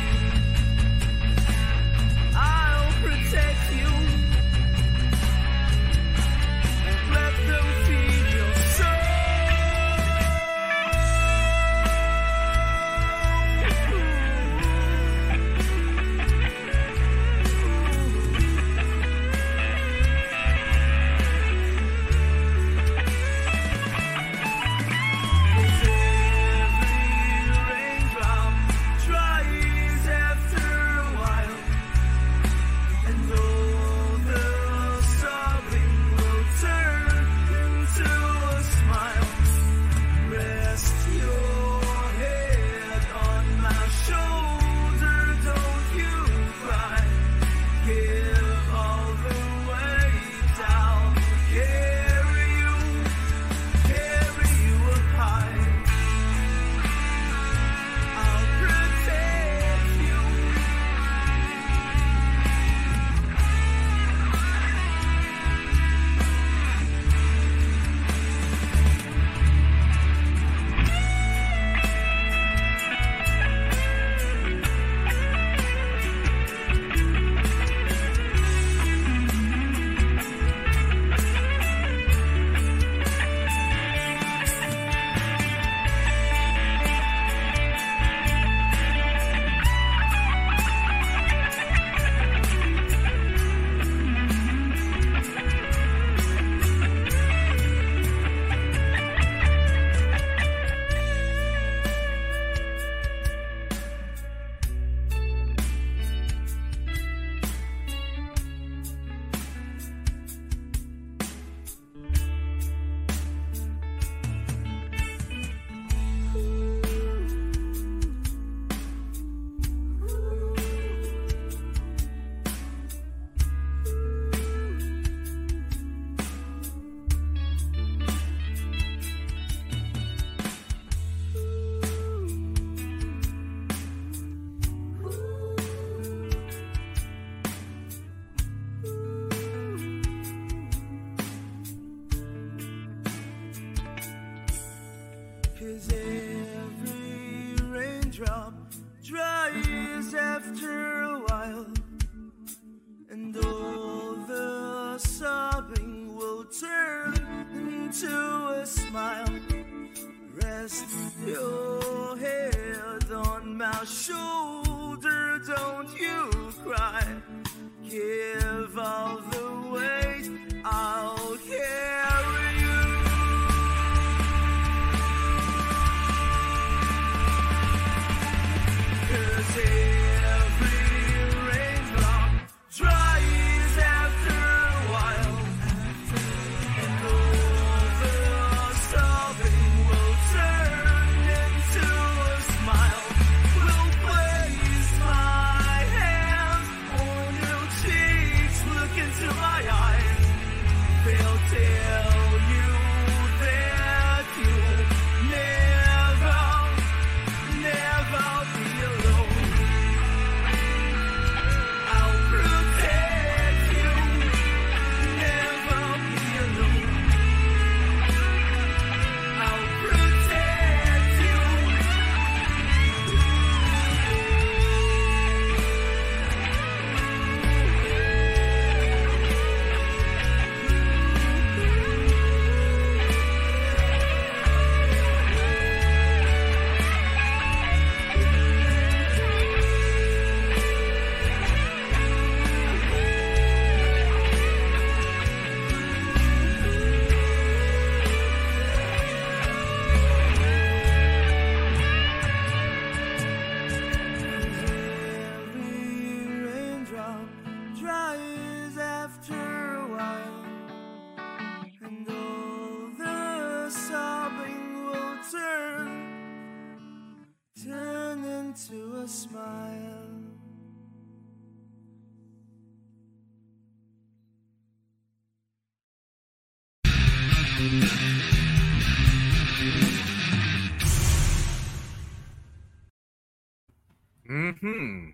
Hmm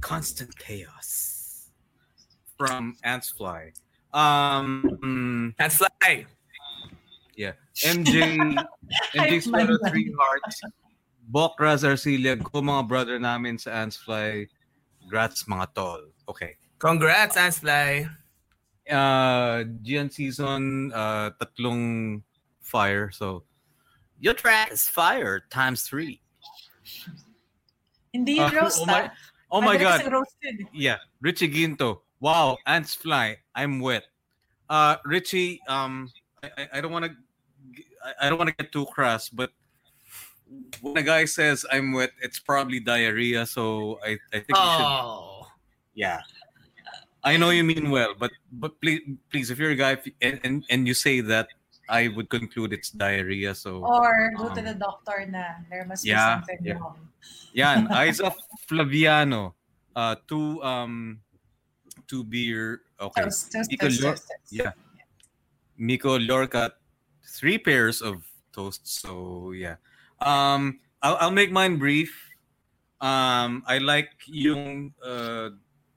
Constant chaos from Ants Fly. Um, That's fly. yeah. MJ, MJ Sweater, Three Hearts, Bokras, Arcilia, ko mga brother namin sa Ants Fly. Grats mga tol. Okay. Congrats, Ants Fly. Uh, Gian season, uh, tatlong fire. So, your track is fire times three. Hindi yung Uh, roast, oh my, ah. oh my God. roasted. Yeah, Richie Ginto. Wow, ants fly. I'm wet. Uh, Richie, um, I, I- I don't want to, I don't want to get too crass, but when a guy says I'm wet, it's probably diarrhea. So I, I think you should, Oh. yeah. I know you mean well, but but please, please, if you're a guy if, and, and and you say that, I would conclude it's diarrhea. So Or go to Um, the doctor na. There must yeah, be something yeah. wrong. Yan, Isa Flaviano. Uh, two um, two beer. Okay. Toast, toast, Nico toast, Lor- toast, toast. Yeah. Miko Lorca, three pairs of toasts. So yeah. Um, I'll, I'll make mine brief. Um, I like yung uh,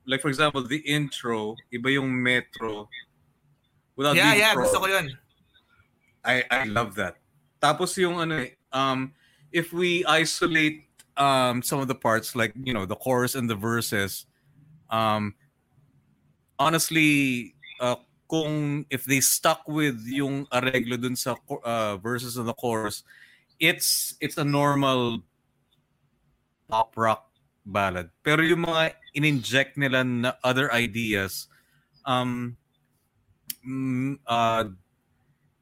like for example the intro, iba yung metro. Without Yeah, being yeah. pro. Gusto ko yun. I I love that. Tapos yung ano eh, um if we isolate um some of the parts like you know the chorus and the verses um honestly uh, kung if they stuck with yung arreglo dun sa uh, verses and the chorus it's it's a normal pop rock ballad pero yung mga in-inject nila na other ideas um mm, uh,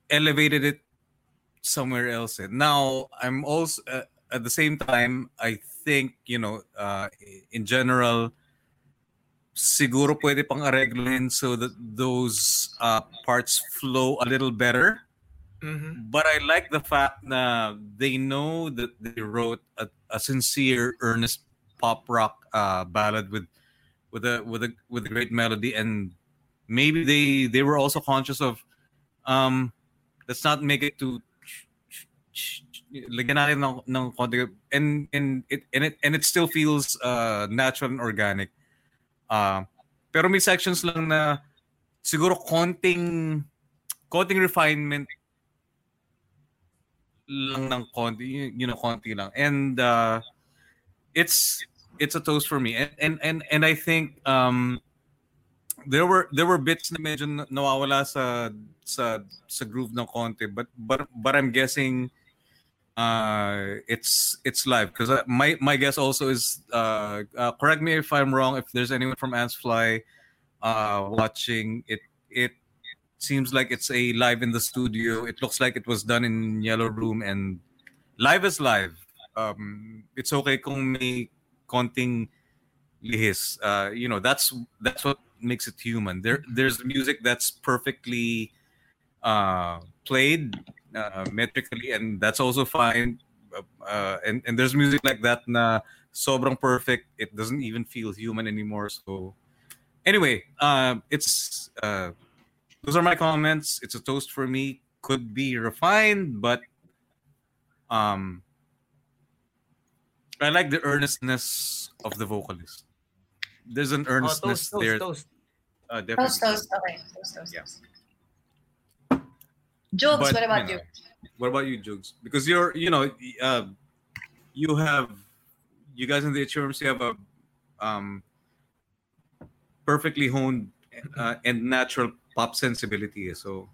elevated it somewhere else. eh. Now, I'm also uh, at the same time, I think you know, uh, in general, siguro pwede pang aregluhin so that those uh, parts flow a little better. Mhm. But I like the fact that they know that they wrote a, a sincere, earnest pop rock uh, ballad with with a with a with a great melody, and maybe they they were also conscious of um, let's not make it too natin ng, ng konti and and it and it and it still feels uh, natural and organic. Uh, pero may sections lang na siguro konting konting refinement lang ng konti, you know, konti lang. And uh, it's it's a toast for me. And and and, and I think um there were there were bits na medyo na- nawawala sa sa sa groove ng konti but but but I'm guessing uh it's it's live. Because my my guess also is uh, uh correct me if I'm wrong if there's anyone from Ants Fly uh watching it it seems like it's a live in the studio. It looks like it was done in yellow room and live is live. Um it's okay kung may konting lihis. Uh you know that's that's what makes it human. There there's music that's perfectly uh played uh, metrically and that's also fine uh, and and there's music like that na sobrang perfect it doesn't even feel human anymore so anyway uh, it's uh, those are my comments it's a toast for me could be refined but um i like the earnestness of the vocalist there's an Oh, earnestness toast, toast, there toast. uh, definitely. Toast, toast. Okay. Toast, toast, Yeah. toast. Jokes, But, what about you you? know, What about you, Jugs? Because you're, you know, uh, you have, you guys in the HRMC have a um, perfectly honed uh, and natural pop sensibility. So,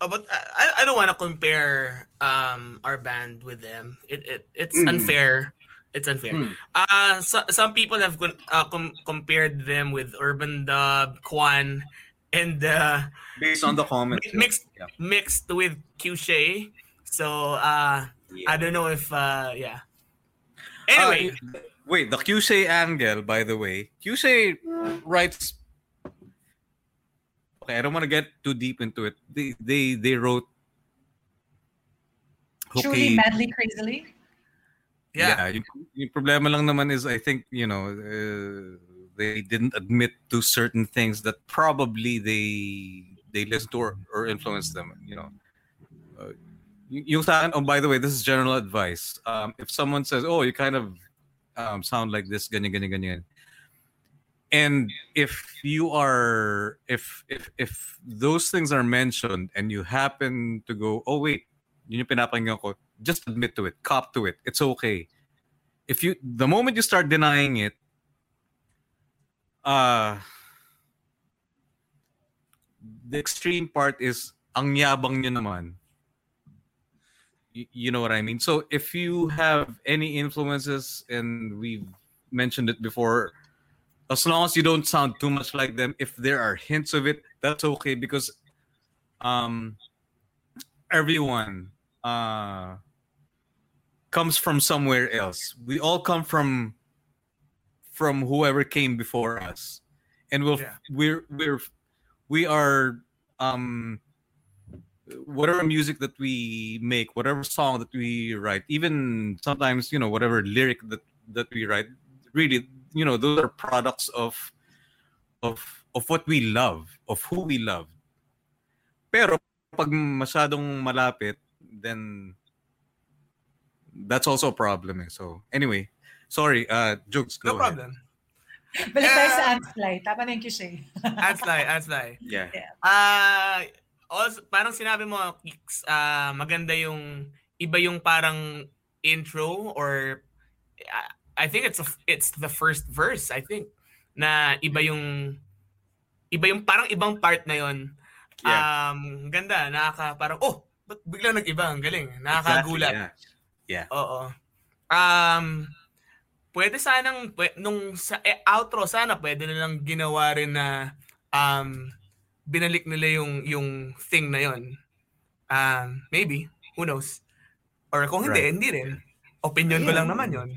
Oh, but I, I don't want to compare um our band with them. It, it it's Mm. unfair. It's unfair. Mm. Uh so, some people have con- uh, com- compared them with Urbandub, Kwan, and uh, based on the comments, mixed yeah. mixed with Q So uh I don't know if uh yeah. Anyway, Uh, wait, the Cueshé angle, by the way, Cueshé writes. Okay, I don't want to get too deep into it. They they they wrote. Truly, madly, crazily. yeah. yung, yung problema lang naman is I think you know uh, they didn't admit to certain things that probably they they listen to or, or influence them. You know, uh, y- yung sa akin, oh, by the way, this is general advice. Um, if someone says, "Oh, you kind of um, sound like this," ganyan, ganyan, ganyan, and if you are, if if if those things are mentioned, and you happen to go, "Oh, wait, yun yung pinapakinggan ko," just admit to it, cop to it. It's okay. If you, the moment you start denying it, uh the extreme part is ang yabang nyo naman. You know what I mean? So if you have any influences and we've mentioned it before, as long as you don't sound too much like them, if there are hints of it, that's okay because um everyone uh comes from somewhere else. We all come from from whoever came before us. And we'll Yeah. we're we're we are um whatever music that we make whatever song that we write even sometimes you know whatever lyric that that we write really you know those are products of of of what we love of who we love pero pag masyadong malapit then that's also a problem eh. so anyway sorry uh jokes go No ahead. problem. Balik tayo Eh, sa Ants Fly. Tama na yung cliche. Anslay, Anslay. yeah Ah, also, parang sinabi mo, Kicks, ah, maganda yung iba yung parang intro or ah, I think it's a, it's the first verse, I think. Na iba yung iba yung parang ibang part na yon. Yeah. Um, ganda, nakaka parang oh, ba't biglang nag-iba? Ang galing. Exactly, Nakakagulat. yeah. Oo. Um, pwede sanang, nung sa eh, outro, sana pwede nilang ginawa rin na um, binalik nila yung, yung thing na yon. Um, maybe. Who knows? Or kung hindi, Right. hindi rin. Opinion ko lang naman yon.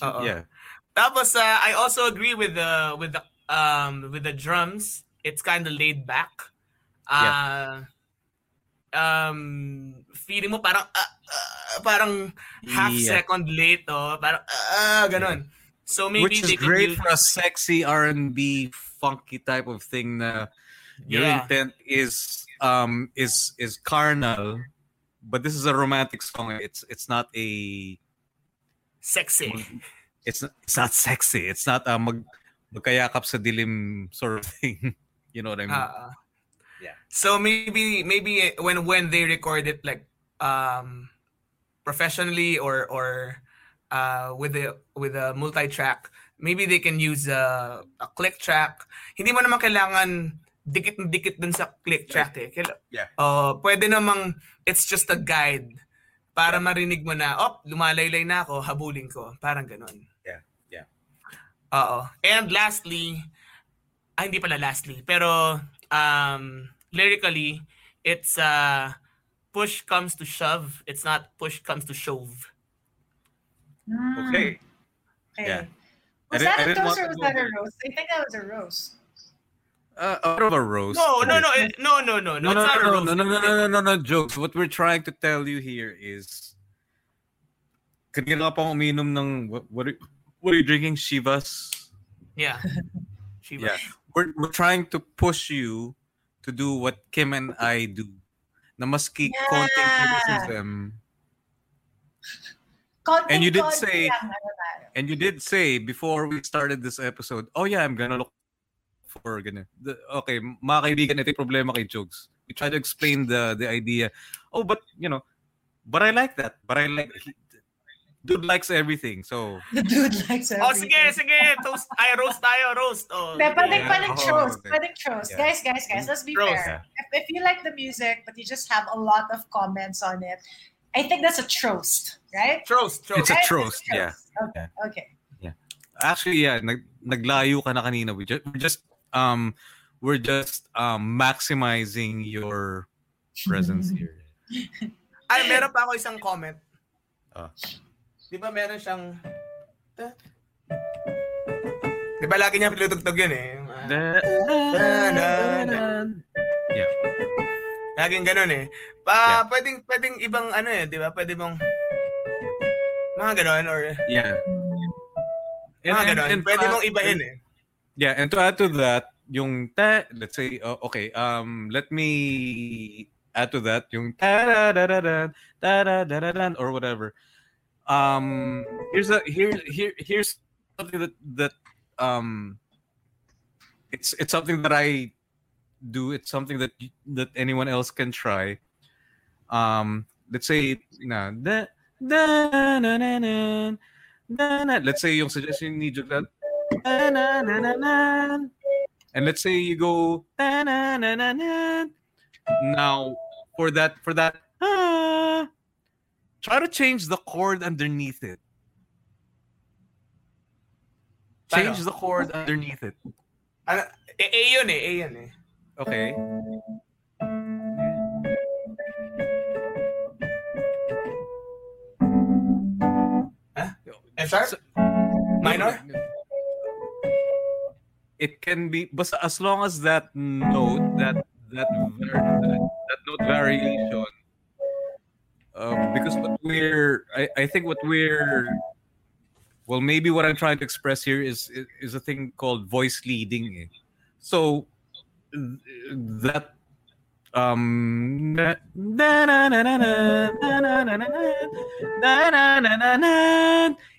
Oo. yeah Tapos uh, I also agree with the with the um with the drums. It's kind of laid back. Uh, um feeling mo parang ah, ah, parang half Yeah. second late oh, parang ah ganon. So maybe which is great for a sexy R&B funky type of thing na your Yeah. intent is um is is carnal but this is a romantic song it's it's not a sexy. it's not, it's not sexy it's not a mag magkayakap sa dilim sort of thing you know what I mean ah. Yeah. So maybe maybe when when they record it like um professionally or or uh with the with a multi-track, maybe they can use a, a click track. Hindi mo naman kailangan dikit na dikit dun sa click track eh. Kaila- Yeah. Oh, pwede namang it's just a guide para marinig mo na, oh, lumalaylay na ako, habulin ko. Parang ganun. Yeah, yeah. Oo. And lastly, ah, hindi pala lastly, pero um, lyrically, it's uh, push comes to shove. It's not push comes to shove. Hmm, okay Okay. Yeah. Was didn't- that I a didn't toast or was go that a there. roast? I think that was a roast. uh, out of a roast No, no, Okay. no, it- no, no, no, no. no, it's no, not a no, roast. no, no, no, no, no, no, no, jokes. What we're trying to tell you here is, kanina ka pang uminom ng what, what, are, what are you drinking? Chivas. Yeah. Shiva. Yeah, we're we're trying to push you to do what Kim and I do. Na maski konting Yeah. criticism, Konting, And you did say- lang, and you did say before we started this episode, oh yeah, I'm gonna look for ganun. The, okay, mga kaibigan, ito yung problema kay Jokes. We try to explain the the idea. Oh, but you know, but I like that. But I like dude likes everything. So The dude likes everything. Oh, everything. sige, sige. Toast. Ay, roast tayo, roast. Oh, Hindi, pwedeng, sige. pwedeng Oh, trust. okay. Pwedeng trust. Yeah. Guys, guys, guys, let's be Trust. fair. If, if you like the music, but you just have a lot of comments on it, I think that's a trost, right? Troast, It's troast. a Right? trost, It's a yeah. troast. Okay, okay. actually, yeah, nag, naglayo ka na kanina. We just, we're just um we're just um maximizing your presence here. Ay, meron pa ako isang comment. Ah. Di ba meron siyang... Di ba lagi niya pinutugtog yun eh? Yung, ah, Yeah. Laging ganun eh. Pa, pwedeng, pwedeng ibang ano eh, di ba? Pwede mong... Mga ganun or... Yeah. Mga ganun. Pwede mong ibahin eh. Yeah, and to add to that, yung ta, let's say, uh, okay, um, let me add to that yung ta da da da da da da da da or whatever. Um, here's a here here here's something that that um, it's it's something that I do. It's something that that anyone else can try. Um, let's say na na na. Let's say yung suggestion ni Juglat na. And let's say you go. Now for that for that ah, try to change the chord underneath it. Change Paano? the chord underneath it. Ano, A, A yun eh, A yun eh. Okay. F sharp? Minor? It can be, but as long as that note, that that that, that note variation, um, because what we're I, I think what we're well maybe what i'm trying to express here is is a thing called voice leading so that um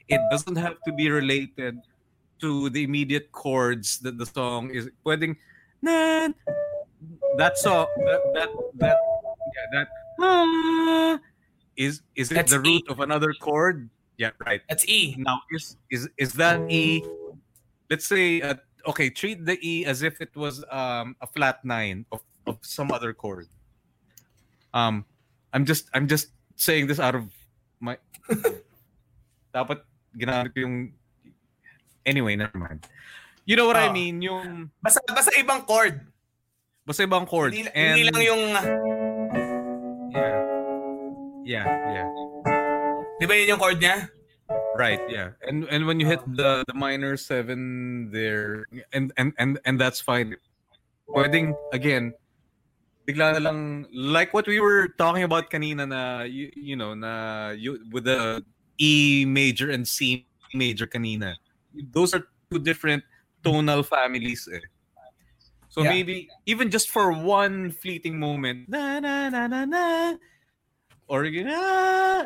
it doesn't have to be related to the immediate chords that the song is pwedeng that song that that that yeah that ah, is is it That's the root E. of another chord yeah right That's E. now is is is that E let's say uh, okay treat the E as if it was um a flat nine of, of some other chord um I'm just I'm just saying this out of my dapat ginamit yung anyway never mind you know what I Oh. mean yung Basta, basta ibang chord. basta ibang chord Hindi, and hindi lang yung, yeah yeah yeah di ba yun yung chord niya? Right, yeah. And and when you hit the the minor seven there and and and and that's fine. Pwedeng again bigla na lang like what we were talking about kanina na you, you know na you with the E major and C major kanina. Those are two different tonal families eh. So Yeah. maybe even just for one fleeting moment na na na na na or you uh,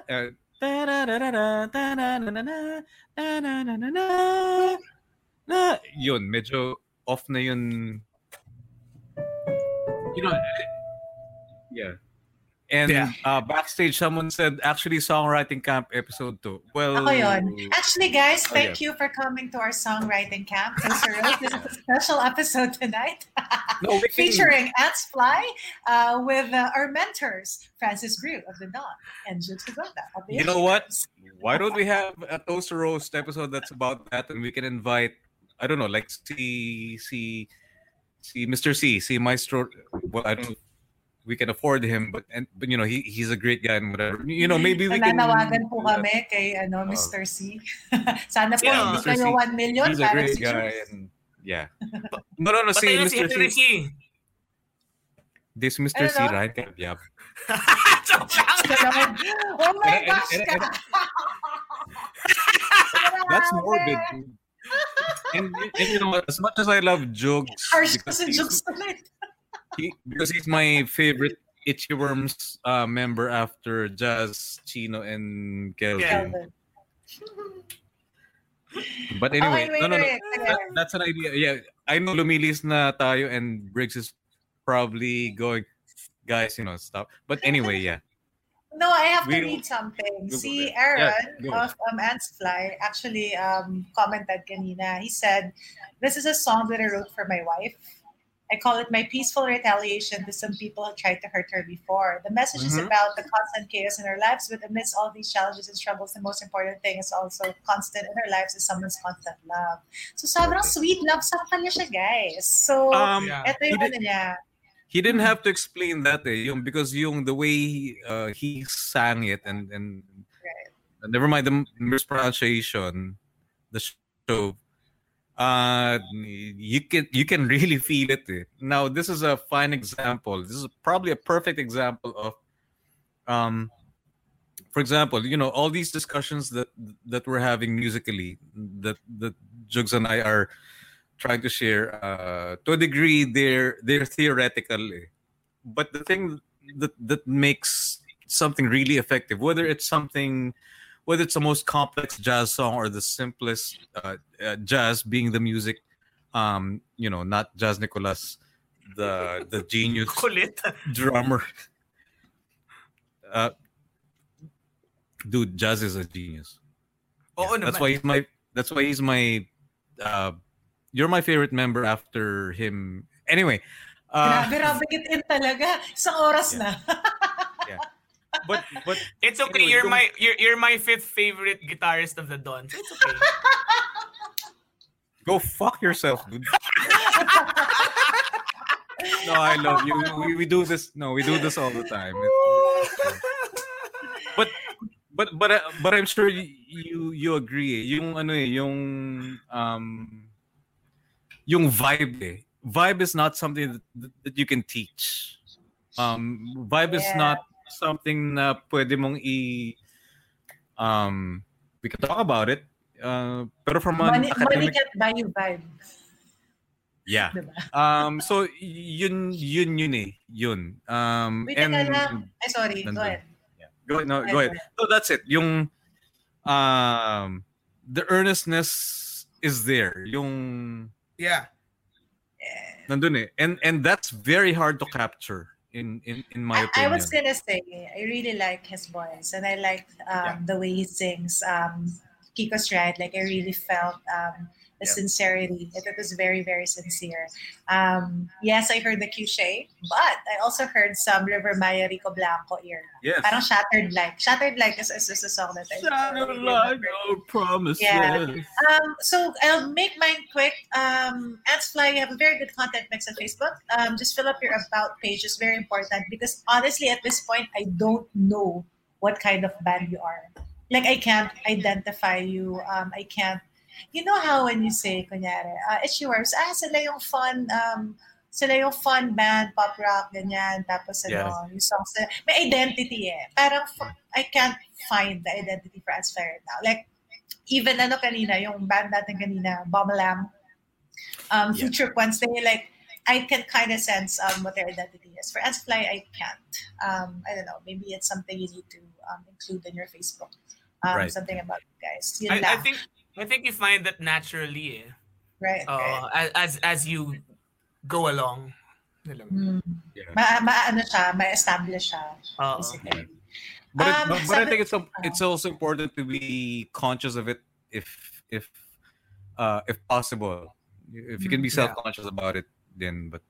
na yun medyo off na yun. You know yeah and Yeah. uh backstage someone said actually songwriting camp episode 2 well Ako yun. Actually, guys, Oh, thank you for coming to our songwriting camp. Mr. Rose. This is a special episode tonight no, featuring Ants Fly uh, with uh, our mentors, Francis Brew of the Dawn and Jugs Jugueta You know what? Why don't we have a toast or roast episode that's about that and we can invite i don't know like see see see mr c see maestro well i don't know if we can afford him but and but you know he he's a great guy and whatever you know mm-hmm. maybe we can Nananawagan po do that. kami kay ano, Oh. Mr. C. Sana po Yeah, hindi Mr. kayo 1 million he's a para great si guy and yeah no no no see Patay na si mr c C. this mr c right yeah Joke Oh my And- and- gosh! and- that's Grabe. morbid and, and you know as much as i love jokes Harsh because kasi he's- jokes ulit. He, because he's my favorite Itchyworms uh, member after Jazz, Chino, and Kelvin. But anyway, Okay, wait, no, no, no. wait. That, that's an idea. Yeah, I know lumilis na tayo and Briggs is probably going, guys, you know, stop. But anyway, yeah. No, I have to We- read something. Go Si. Aaron Yeah, of um, Ants Fly actually um, commented kanina. He said, This is a song that I wrote for my wife. I call it my peaceful retaliation to some people who tried to hurt her before. The message is Mhm. about the constant chaos in our lives, but amidst all these challenges and struggles, the most important thing is also constant in our lives is someone's constant love. So sobrang sweet love saktan niya siya, guys. So, Um, Yeah. eto yung he ano niya. he didn't have to explain that eh, yung, because yung the way uh, he sang it and and uh, never mind the mispronunciation the show uh you can you can really feel it now this is a fine example this is probably a perfect example of um for example you know all these discussions that that we're having musically that that jugs and i are trying to share. Uh, to a degree, they're they're theoretical, eh. but the thing that that makes something really effective, whether it's something, whether it's the most complex jazz song or the simplest uh, uh, jazz, being the music, um, you know, not Jazz Nicolas, the the genius drummer. Uh, dude, Jazz is a genius. Oo That's naman. why he's my. That's why he's my. Uh, you're my favorite member after him. Anyway, uh, Grabe, Robin, in talaga. Isang oras Yeah. na. but but It's okay. Anyway, you're yung- my you're, you're my fifth favorite guitarist of the Dawn. So it's okay. go fuck yourself, dude. no, I love you. We, we do this. No, we do this all the time. But but but uh, but I'm sure you you, you agree. eh. Yung ano eh, yung um yung vibe eh. Vibe is not something that, that you can teach. Um vibe is not something na pwede mong i um we can talk about it. Uh, pero from an Money, money can't buy you vibe. yeah. Diba? Um so yun yun yun eh. Yun. Um Wait, and teka lang. Ay, sorry. Go Nandun. ahead. Go ahead. No, Go go ahead, ahead. So that's it. Yung um the earnestness is there. Yung Yeah. nandun eh. And and that's very hard to capture in in in my I, I was gonna say I really like his voice and I like um, the way he sings. Um, Kiko's right. Like I really felt um, the sincerity. It, it was very very sincere. Um, yes, I heard the cliche, but I also heard some Rivermaya Rico Blanco era. yes. Parang Shattered Like. Shattered Like is, is, is a song that I really remember. promises. Yeah. Um, so I'll make mine quick. Um, Ants Fly, you have a very good content mix on Facebook. Um, just fill up your about page. It's very important because honestly, at this point, I don't know what kind of band you are. Like I can't identify you. Um, I can't. You know how when you say, kunyari, uh, it's yours. Ah, sila yung fun. Um, sila yung fun band, pop rock, ganyan. Tapos ano, yung songs. na- May identity eh. Parang f- I can't find the identity for Ants Fly right now. Like even ano kanina, yung band natin kanina, Bombalam, um, Yeah. Future Quants, they like, I can kind of sense um, what their identity is. For Ants Fly, I can't. Um, I don't know, maybe it's something you need to um, include in your Facebook. Um, Right. Something about you guys. Yun I, I think I think you find that naturally eh. right, Uh, right. as, as as you go along. Yun lang. Mm. Yeah. Ma, ma, ano siya, ma-establish siya. Oo. basically. But, it, Um, but, but I think it's a, it's also important to be conscious of it if if uh if possible. If you can be Mm, self-conscious about it, then but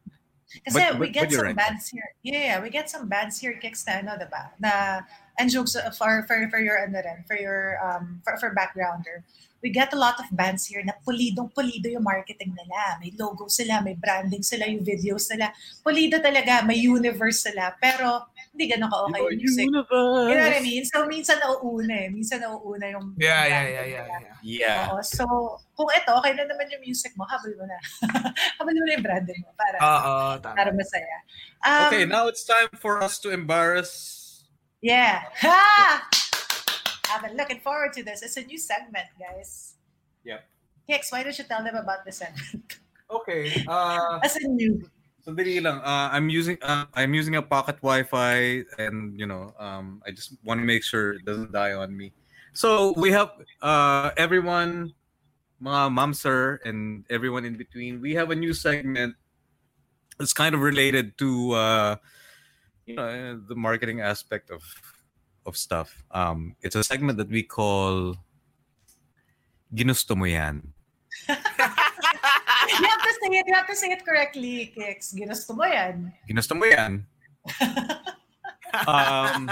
Kasi But- we but- get but you're some right. bands here. Yeah, yeah, we get some bands here kicks na ano, diba? Na and jokes uh, for for for your ano rin, for your um for, for backgrounder. We get a lot of bands here na pulidong pulido yung marketing nila. May logo sila, may branding sila, yung videos nila. Pulido talaga, may universe sila. Pero hindi ganun ka-okay yung music. You know what I mean? So minsan nauuna eh. Minsan nauuna yung Yeah, yeah, branding yeah, yeah, nila. yeah. yeah. Oo. So, kung ito, okay na naman yung music mo, habol mo na. habol mo na yung branding mo para, Oo, tama. para masaya. Um, Okay, now it's time for us to embarrass. Yeah. Ha! I've been looking forward to this. It's a new segment, guys. Yep. Kicks, why don't you tell them about the segment? Okay. Uh, As a new. Sandali lang. Uh, I'm using uh, I'm using a pocket Wi-Fi, and you know, um, I just want to make sure it doesn't die on me. So we have uh, everyone, mga sir, and everyone in between. We have a new segment. It's kind of related to uh, you know the marketing aspect of of stuff. Um, it's a segment that we call "Ginusto mo yan." You have to say it. You have to say it correctly, Kicks. Ginusto mo yan. Ginusto mo yan. Um,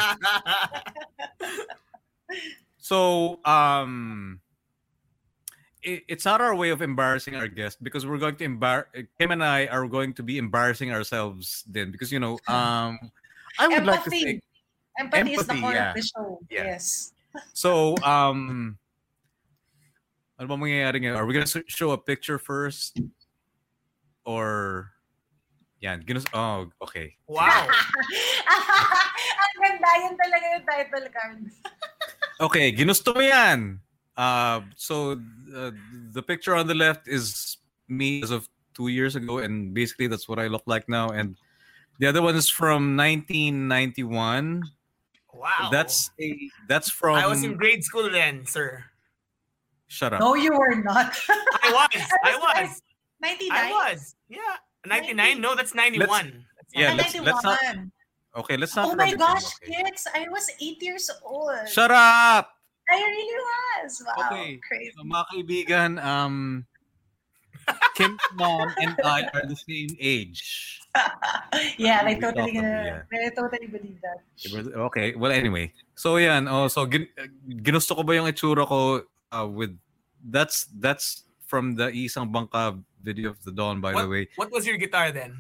So um it, it's not our way of embarrassing our guest because we're going to embar Kim and I are going to be embarrassing ourselves then because you know um I would like to Empathy. Empathy, is the Empathy, core yeah. of the show. Yeah. Yes. so um ano ba mangyayari ngayon? Are we gonna show a picture first? Or yan, ginus oh, okay. wow. Ang ganda. Yun talaga yung title card. Okay, ginusto mo yan. Uh, so uh, the picture on the left is me as of two years ago, and basically that's what I look like now. And the other one is from 1991. Wow. That's a that's from. I was in grade school then, sir. Shut up. No, you were not. I was. I was. 99? I was. Yeah. 99? No, that's 91. Yeah, Ah, let's- let's not- 91. Okay, let's not. Oh my rub it in, gosh, okay? kids! I was eight years old. Shut up. I really was. Wow, Okay. crazy. So, mga kaibigan, um, Kim's mom and I are the same age. Yeah, they totally, talk of- gonna, they totally believe that. Okay, well anyway. So yan, oh, so gin, ginusto ko ba yung itsura ko uh, with that's that's from the Isang Bangka video of the dawn by the way. What was your guitar then?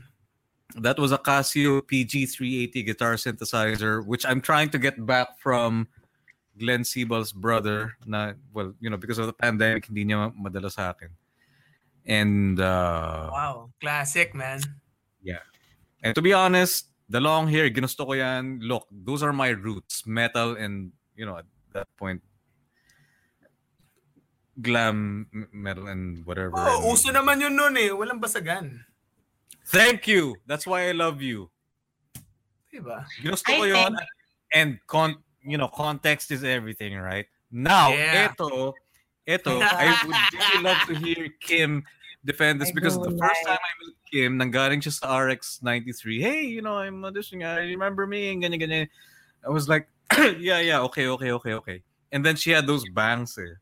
That was a Casio PG380 guitar synthesizer which I'm trying to get back from Glenn Siebal's brother na well, you know, because of the pandemic hindi niya madala sa akin. And uh Wow. Classic, man. And to be honest, the long hair, ginusto ko yan. Look, those are my roots. Metal and, you know, at that point, glam metal and whatever. Oh, And- uso naman yun nun eh. Walang basagan. Thank you. That's why I love you. Diba? Ginusto I ko yun. think- And, con you know, context is everything, right? Now, Yeah. eto, eto, I would really love to hear Kim defend this I because the first time I met Kim, nanggaling siya sa RX-93, hey, you know, I'm auditioning, I remember me, and ganyan, ganyan. I was like, yeah, yeah, okay, okay, okay, okay. And then she had those bangs eh.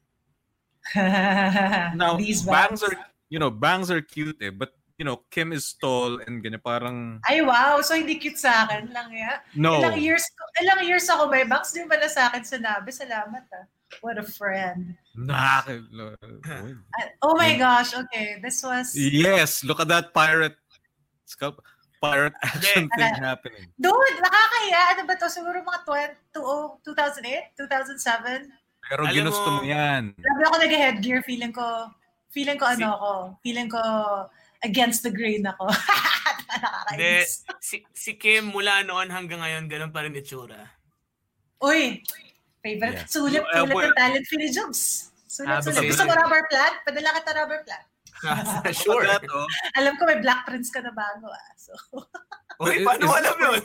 Now, These bangs bangs. are, you know, bangs are cute eh, but, you know, Kim is tall and ganyan, parang, Ay, wow. So, hindi cute sa akin lang, ya. no. Ilang years, ilang years ako may bangs, di ba na sa akin sinabi? Salamat, ah. What a friend. Nakaka- Ah, Oh my gosh, okay. This was... Yes, look at that pirate pirate action thing happening. Dude, nakakaya. Ano ba to? Siguro mga 20, 2008, 2007. Pero Alam ginusto mo mo- yan. Grabe ako nag-headgear. Feeling ko, feeling ko ano ako. Feeling ko against the grain ako. Nakakainis. Si, si Kim mula noon hanggang ngayon, ganun pa rin itsura. Uy, favorite. Yeah. Sulit, Eh, sulit boy- ng talent Philly Jobs. Sulit, Ah, sulit. basta Gusto mo yun. rubber plant? Padala kita rubber plant. sure. That, oh, Alam ko may Black Prince ka na bago ah. So, Uy, Is- paano is- alam yun?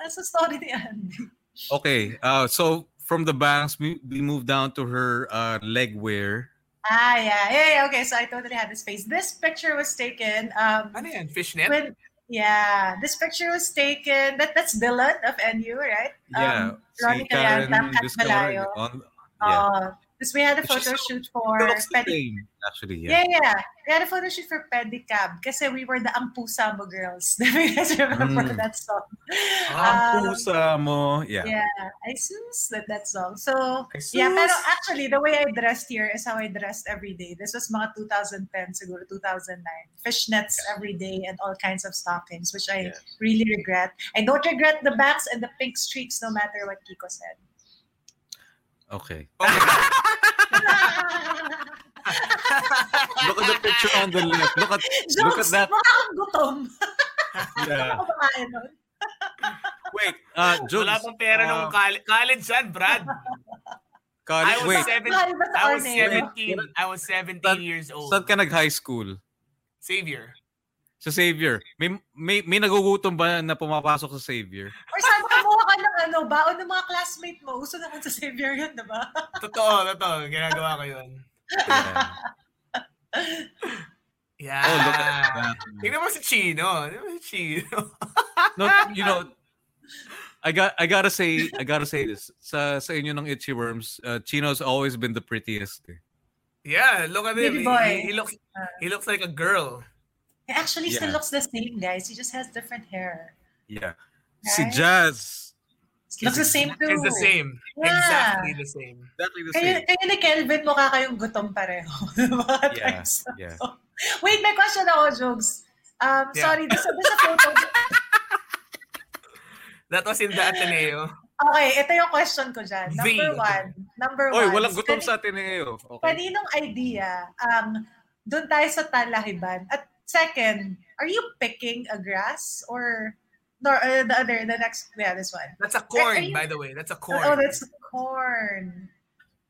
nasa story ni Andy. okay, uh, so from the bangs, we, we move down to her uh, leg wear. Ah, yeah. yeah. Yeah, okay. So I totally had this face. This picture was taken um, Ano yan? Fishnet? when, yeah, this picture was taken, that that's Dylan of NU, right? Yeah, Um, Ronnie Karen, Kat Balayo. on- yeah. Uh, Because we had a photo shoot for It looks the Pedi- same, actually, yeah. Yeah, yeah. We had a photo shoot for Pedicab kasi we were the Ang Pusa Mo girls. Do you guys remember Mm. that song? Ang Um, pusa mo, yeah. Yeah, I sus that that song. So, Ay, yeah, sus. pero actually, the way I dressed here is how I dressed every day. This was mga 2010, siguro 2009. Fishnets every day and all kinds of stockings, which I Yeah. really regret. I don't regret the bangs and the pink streaks, no matter what Kiko said. Okay. Okay. Look at the picture on the left. Look at look at Jokes! that. Mukha gutom. Yeah. Nun. Wait, uh, Jules. Wala pang pera uh, nung college, college yan, Brad. college- I was wait, seven, I was Orneo? 17. I was 17 Saan- years old. saan ka nag-high school? Savior. Sa Xavier. May, may, may nagugutom ba na pumapasok sa Xavier? Or sana kumuha ka ng ano, baon ng mga classmate mo. Uso naman sa Xavier yun, diba? Totoo, totoo. Ginagawa ko yun. Yeah. Yeah. Oh, look at that. Tingnan mo si Chino. Tingnan mo si Chino. No, you know, I got I gotta say I gotta say this. Sa sa inyo ng Itchyworms, uh, Chino's always been the prettiest. eh. yeah, look at him. He, boy. he, he looks he looks like a girl. He actually still looks the same, guys. He just has different hair. Yeah. Si Right? Jazz. Looks the same too. It's the same. Yeah. Exactly the same. Exactly the same. kayo ni Kelvin, mukha kayong gutom pareho. Yeah, yeah. Wait, may question ako, Jugs. Um, Yeah. Sorry, this, this a photo. That was in the Ateneo. Okay, ito yung question ko dyan. Number The- one. Number Oy, one. walang gutom Kani- sa Ateneo. Okay. Kaninong idea um, doon tayo sa Talahiban? At second, are you picking a grass or no, uh, the other, the next, yeah, this one. That's a corn, you- by the way. That's a corn. Oh, that's corn.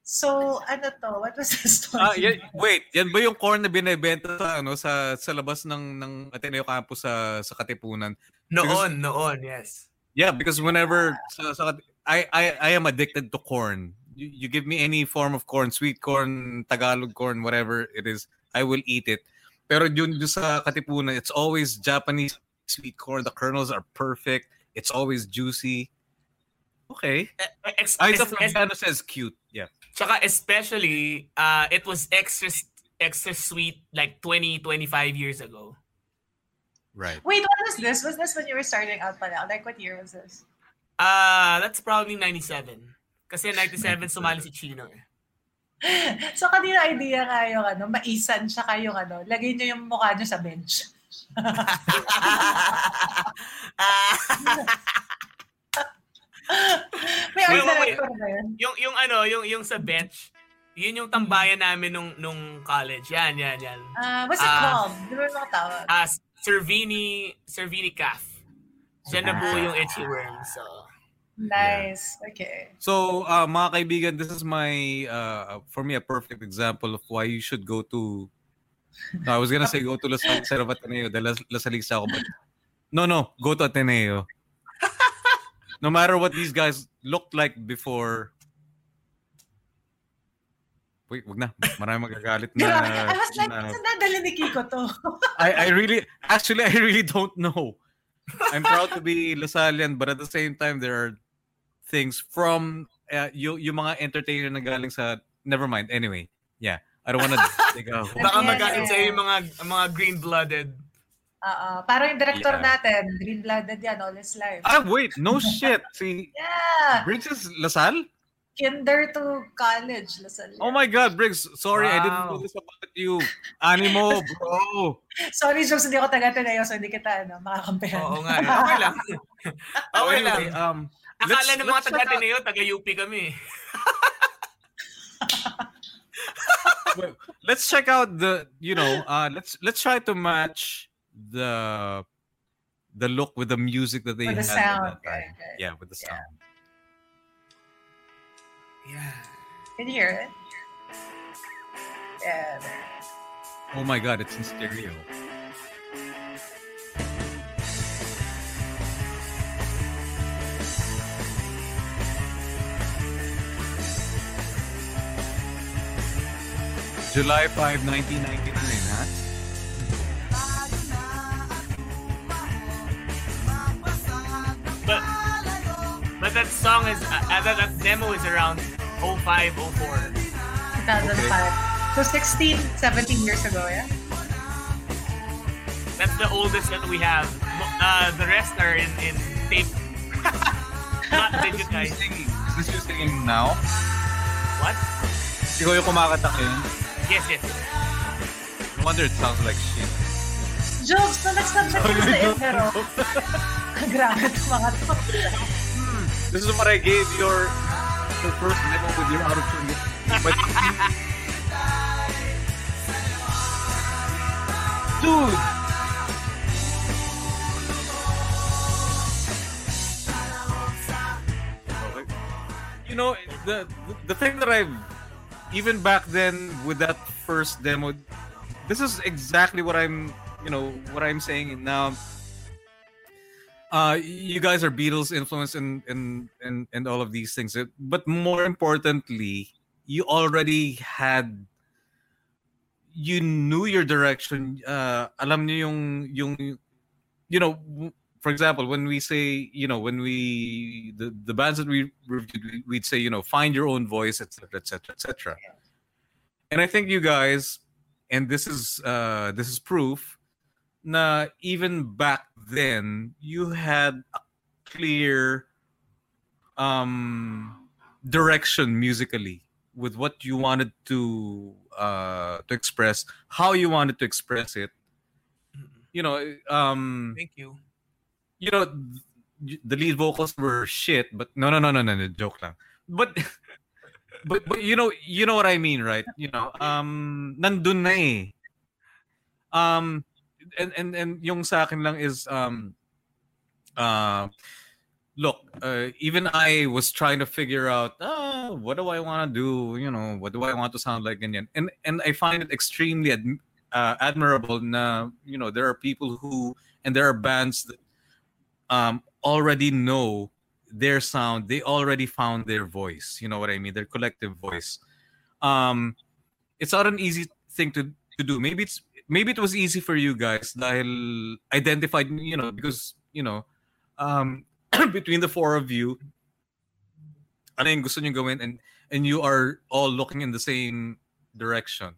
So, ano to? What was the story? Ah, yan, wait, yan ba yung corn na binebenta sa ano sa sa labas ng ng Ateneo campus sa sa Katipunan? Noon, noon, yes. Yeah, because whenever sa, sa I I I am addicted to corn. You, you give me any form of corn, sweet corn, Tagalog corn, whatever it is, I will eat it. Pero yun, yun sa Katipunan, it's always Japanese sweet corn. The kernels are perfect. It's always juicy. Okay. Ex- Ay, the es- es- Fabiano says cute. Yeah. Tsaka especially, uh, it was extra extra sweet like 20, 25 years ago. Right. Wait, what was this? Was this when you were starting out pala? Like, what year was this? Uh, that's probably 97. Kasi 97 sumali si Chino eh. So, kanina idea nga yung ano, maisan siya kayong ano, lagay niyo yung mukha niyo sa bench. May Wait, wait, yun? yung yung ano, yung yung sa bench, yun yung tambayan namin nung nung college. Yan, yan, yan. Ah, what's it Ah. called? Di ba mga tawag? Ah, Cervini, Cervini Calf. Diyan na buo Ah. yung itchy worm. So, Nice. Okay. So, uh, mga kaibigan, this is my, uh, for me, a perfect example of why you should go to, no, I was gonna say go to La Salle instead of Ateneo, dahil Las- Lasalista ako, but no, no, go to Ateneo. no matter what these guys looked like before, wait, wag na, marami magagalit na. Grabe. I was like, na- saan nadali ni Kiko to? I, I really, actually, I really don't know. I'm proud to be Lasallian, but at the same time, there are things from uh, yung, yung mga entertainer na galing sa, never mind, anyway. Yeah, I don't wanna dig a hole. baka magalit sa'yo yung mga, mga green-blooded. Oo. Parang yung director Yeah. natin, green-blooded yan all his life. Ah, wait, no shit. See, Yeah. Briggs is Lasal? Kinder to college. Lasal. Oh my God, Briggs, sorry, I didn't know Wow. this about you. Animo, bro. Sorry, Jokes, hindi ako taga Ateneo, so hindi kita ano, makakampihan. Oo nga. eh. Okay lang. So Okay anyway, lang. um, Akala let's- ng mga let's check out- taga-Ateneo, taga-UP kami. Well, let's check out the you know uh let's let's try to match the the look with the music that they With the had at sound, that time. right, right. yeah with the Yeah. sound Yeah. Can you hear it? Yeah. there. oh my god it's in stereo July 5, 1999, huh? But, but that song is, uh, uh, that, that demo is around 05, 04. 2005. So 16, 17 years ago, yeah? That's the oldest that we have. Uh, the rest are in, in tape. Not digitized. Is this you singing now? What? Ikaw yung kumakanta ngayon? Yes, yes. No wonder it sounds like shit. Jokes, na nag-submit ko sa Ebero. Grabe ito mga to. This is what I gave your your first demo with your out of tune. But dude, you know the the thing that I've even back then with that first demo, this is exactly what I'm you know what I'm saying now. Uh, you guys are Beatles influenced and and and and all of these things, Uh, but more importantly, you already had you knew your direction. Uh, alam niyo yung yung you know, for example, when we say you know when we the the bands that we reviewed, we- we'd say you know find your own voice, etc. etc. etc. And I think you guys, and this is uh this is proof na even back then you had a clear um direction musically with what you wanted to uh to express how you wanted to express it you know um Thank you. You know the lead vocals were shit but no no no no no, no joke lang but but but you know you know what i mean right you know um nandun na eh um and and and yung sa akin lang is um uh look, uh, even I was trying to figure out, ah, what do I want to do? You know, what do I want to sound like? Ganyan. And and I find it extremely ad- uh, admirable. Na you know, there are people who and there are bands that um, already know their sound. They already found their voice. You know what I mean? Their collective voice. Um, it's not an easy thing to to do. Maybe it's maybe it was easy for you guys dahil identified, you know, because, you know, um, between the four of you, ano yung gusto nyo gawin and, and you are all looking in the same direction.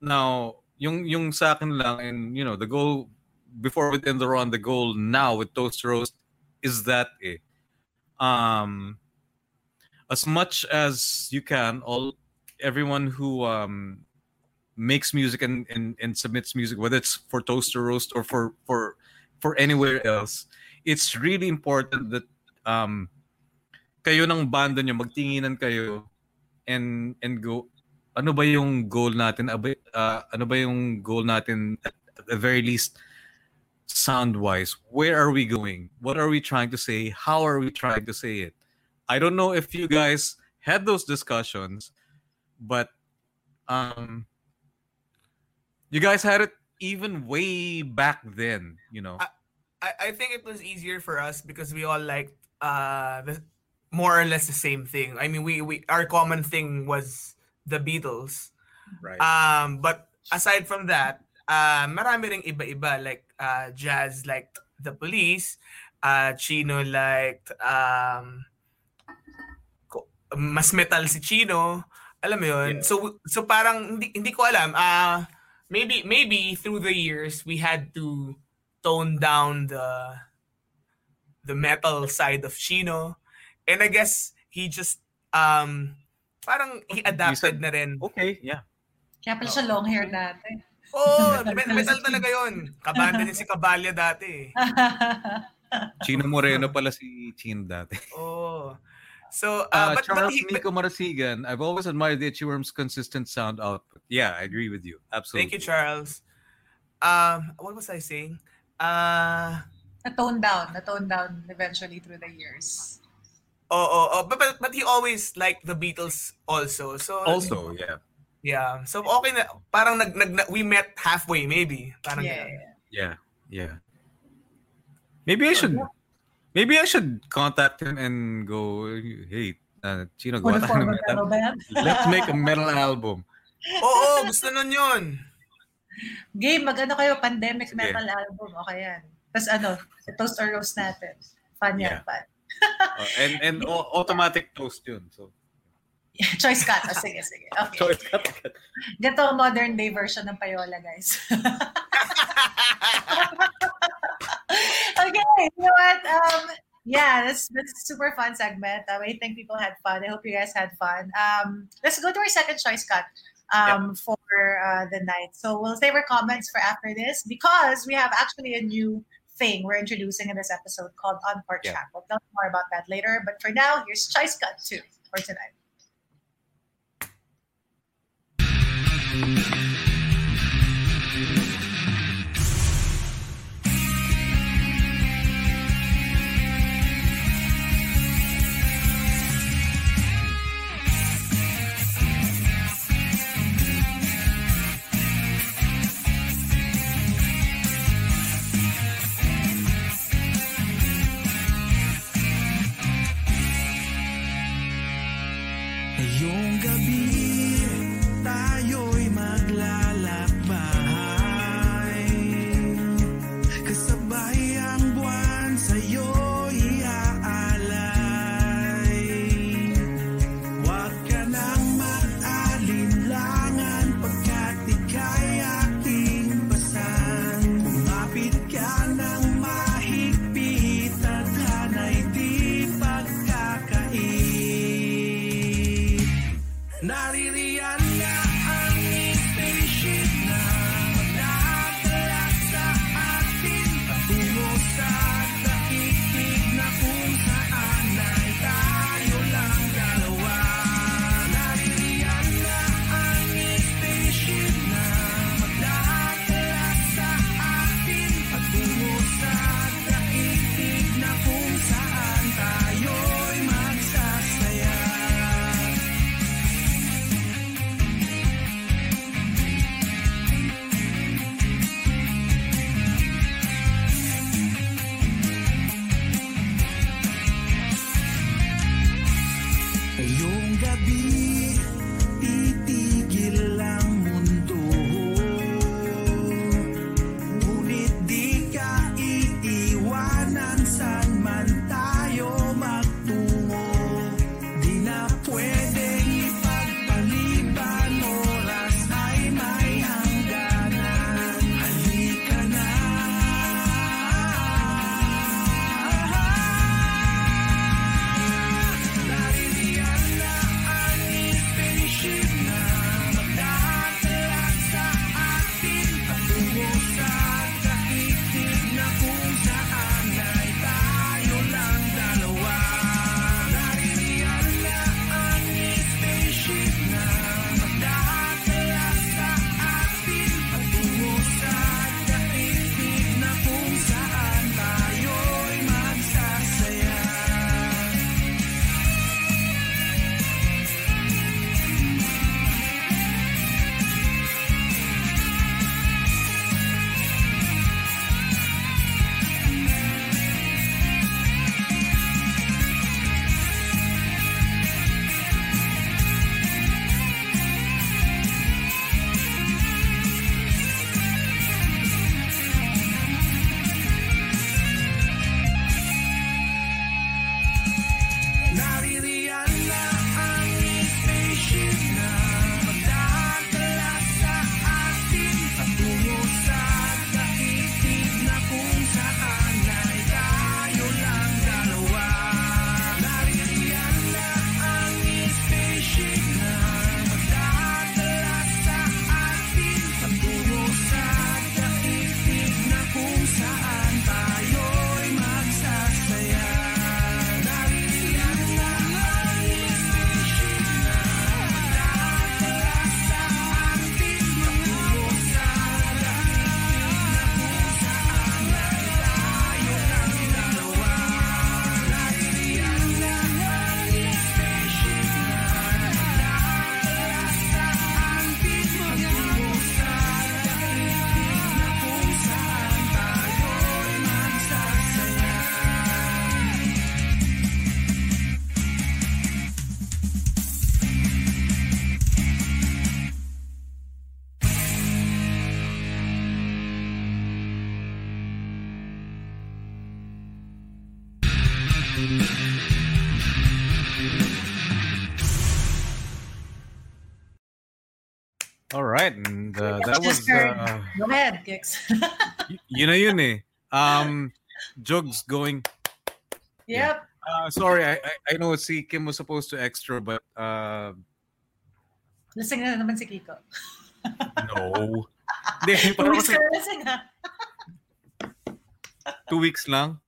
Now, yung, yung sa akin lang, and, you know, the goal, before we end the run, the goal now with Toast Roast is that eh, um, as much as you can, all everyone who um, makes music and, and and submits music, whether it's for Toast or Roast or for for for anywhere else, it's really important that um kayo ng banda nyo magtinginan kayo and and go ano ba yung goal natin? Uh, ano ba yung goal natin at, at the very least sound wise where are we going? What are we trying to say? How are we trying to say it? I don't know if you guys had those discussions but um you guys had it even way back then you know? I, I think it was easier for us because we all liked uh the more or less the same thing. I mean, we we our common thing was the Beatles. right. Um, but aside from that, uh, marami ring iba-iba like uh, Jazz liked the Police, uh, Chino liked um, mas metal si Chino. Alam mo yun? Yeah. So so parang hindi hindi ko alam. Uh, maybe maybe through the years we had to tone down the the metal side of Chino. And I guess he just um parang he adapted said- na rin. okay yeah Kaya pala siya long hair dati. Oo, oh, metal talaga yun. Kabanda niya si Kabalya dati. eh. Chino Moreno pala si Chino dati Oo. So, uh, Uh, but, but Charles he, Nico Marasigan, I've always admired the Itchyworm's consistent sound output. Yeah, I agree with you. Absolutely. thank you, Charles. Um, what was I saying? Uh, Na-tone down. Na-tone down eventually through the years. oh, oh, oh, but, but, but he always liked the Beatles also. So, Also, yeah. Yeah. So, okay na. Parang nag, nag, na- we met halfway, maybe. Parang Yeah, ganun. yeah. Yeah. Yeah. Maybe I should maybe I should contact him and go, hey, uh, Chino, For gawa tayo ng metal. Let's make a metal album. Oo, gusto nun yun. Game, mag-ano kayo, pandemic metal album. Okay yan. Tapos ano, toast or roast natin. Fun yan, Yeah. fun. Uh, and and au- automatic toast yun. So, Choice cut. Oh, sige, sige. Okay. Ganito ang modern day version ng payola, guys. okay, you know what? Um, yeah, this this is a super fun segment. Um, I think people had fun. I hope you guys had fun. Um, let's go to our second choice cut um, for uh, the night. So we'll save our comments for after this because we have actually a new thing we're introducing in this episode called On Port Yeah. Track. We'll tell you more about that later. But for now, here's choice cut two for tonight. Right, and uh, that was uh, Go ahead, y- you know yun eh. Um, Jugs going. yep. Uh, sorry, I, I know si Kim was supposed to extra, but uh, Lasing na naman si Kiko. no. Hindi, Two parang weeks kasi lasing ha. two weeks lang.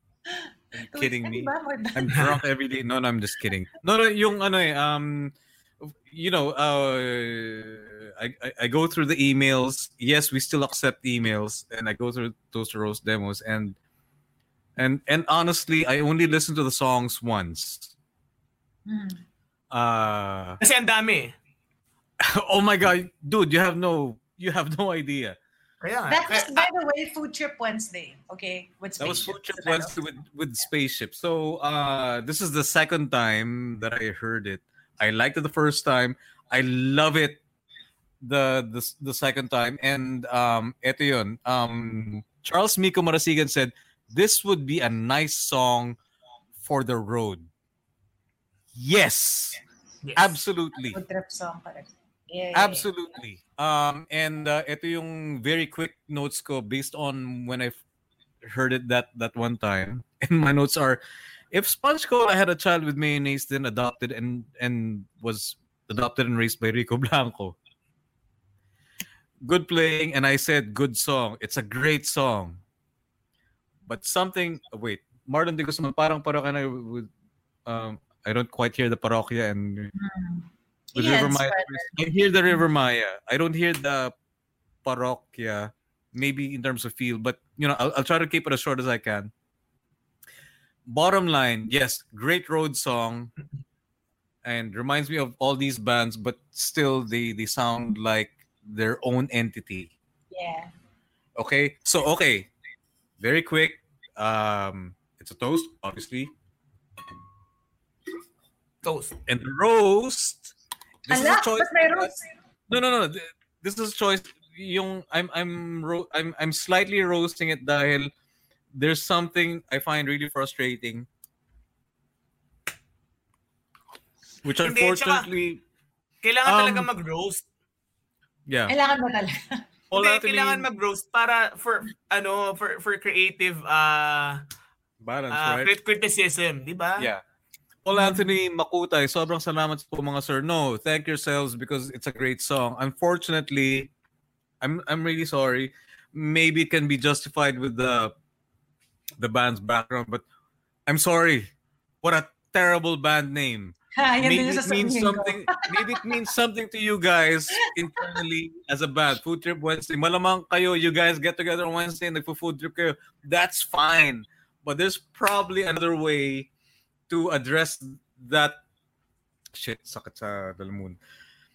Are you kidding me? ano ba? More than I'm drunk every day. No, no, I'm just kidding. No, no, yung ano eh, um, you know, uh, I, I, I go through the emails. Yes, we still accept emails, and I go through those Roast demos, and and and honestly, I only listen to the songs once. Hmm. Uh, Kasi ang dami. oh my god, dude, you have no, you have no idea. Kaya nga. That was, by the way, Food Trip Wednesday. Okay? With That was Spaceship. Food Trip Wednesday with, with Spaceship. So uh, this is the second time that I heard it. I liked it the first time. I love it the the, the second time. And um, eto yun. Um, Charles Miko Marasigan said, this would be a nice song for the road. Yes, Yes. absolutely. Food Trip song pa rin. Yeah. Absolutely. Um, and uh, ito yung very quick notes ko based on when I f- heard it that that one time. And my notes are, if Sponge Cola had a child with mayonnaise, then adopted and and was adopted and raised by Rico Blanco. Good playing, and I said good song. It's a great song. But something. Wait, Marlon de Guzman, parang with. Um, I don't quite hear the parokya and Hmm. with Yes, Rivermaya. I hear the Rivermaya. I don't hear the parokya, maybe in terms of feel, but you know, I'll, I'll try to keep it as short as I can. Bottom line, yes, great road song, and reminds me of all these bands, but still they they sound like their own entity. Yeah. Okay, so okay, very quick. Um, it's a toast, obviously, Toast. and roast. This is a choice. ba't may roast? No, no, no. This is a choice. Yung I'm I'm ro- I'm I'm slightly roasting it dahil there's something I find really frustrating. Which Hindi, tsaka- unfortunately, Kailangan Um, talaga mag-roast. yeah. Kailangan mo talaga. Paul Hindi, Anthony kailangan mag-roast para for ano for for creative uh, balance, uh right? crit- criticism, di ba? Yeah. Paul Anthony Makutay, sobrang salamat po mga sir. No, thank yourselves because it's a great song. Unfortunately, I'm I'm really sorry. Maybe it can be justified with the the band's background, but I'm sorry. What a terrible band name. Maybe it means something maybe it means something to you guys internally as a band. Food trip Wednesday. Malamang kayo, you guys get together on Wednesday and nagpo-food trip kayo. That's fine. But there's probably another way to address that shit sakit sa dalamun.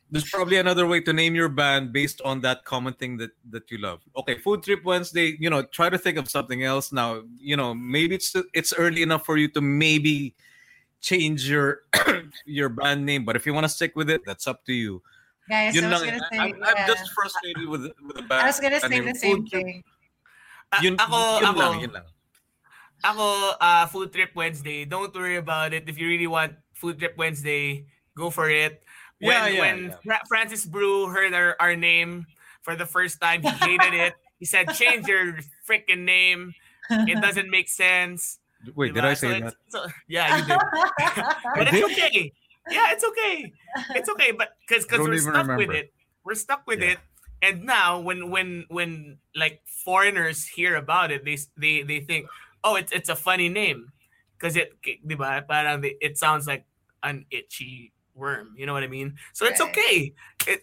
There's probably another way to name your band based on that common thing that that you love. Okay, Food Trip Wednesday, you know, try to think of something else now. You know, maybe it's it's early enough for you to maybe change your your band name, but if you want to stick with it, that's up to you. Guys, Yun I was lang. gonna say, I'm, I'm just frustrated with with the band. I was gonna say name. the same Food Trip- thing. A- Yun, ako, yun ako, lang, yun lang. ako, uh, Food Trip Wednesday. Don't worry about it. If you really want Food Trip Wednesday, go for it. When, Yeah, yeah, when yeah. Francis Brew heard our, our name for the first time, he hated it. He said, change your freaking name. It doesn't make sense. Wait, did I say So that? So, yeah, you did. but it's okay. Yeah, it's okay. It's okay. But because Don't we're even stuck with it, we're stuck with Yeah. it. And now, when when when like foreigners hear about it, they they they think, oh, it's it's a funny name, because it, di ba? Parang it sounds like an itchy worm. You know what I mean? So it's Right. okay. It,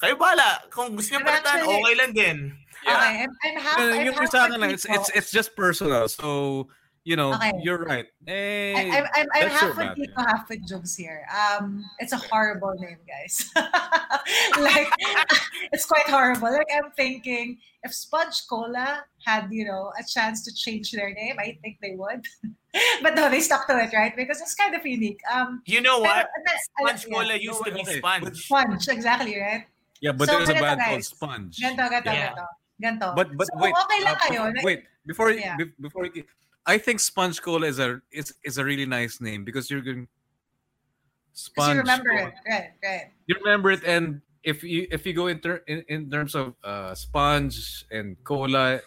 kayo bala. Kung gusto niyo But palitan, okay lang din. Okay, I'm, I'm half, No, no, I'm yung half sa with akin lang, it's, it's, it's just personal. So, you know, Okay. you're right. Hey, I, I'm, I'm, I'm that's half your with bad, Kiko, half with Jugs here. Um, it's a horrible name, guys. like, it's quite horrible. Like, I'm thinking if Sponge Cola had, you know, a chance to change their name, I think they would. but no, they stuck to it, right? Because it's kind of unique. Um, You know what? pero- Sponge yeah. cola used to be Okay. sponge. Sponge, exactly, right? Yeah, but So, there's a ganito, band called. Sponge. Ganto, ganto, Yeah. ganto. Ganto. But but So, wait, okay lang uh, kayo. before- wait before Yeah. be- before you, I think Sponge Cola is a is, is a really nice name because you're going Sponge you remember Cola. it. Right, right. You remember it, and if you if you go in ter- in, in terms of uh, sponge and cola,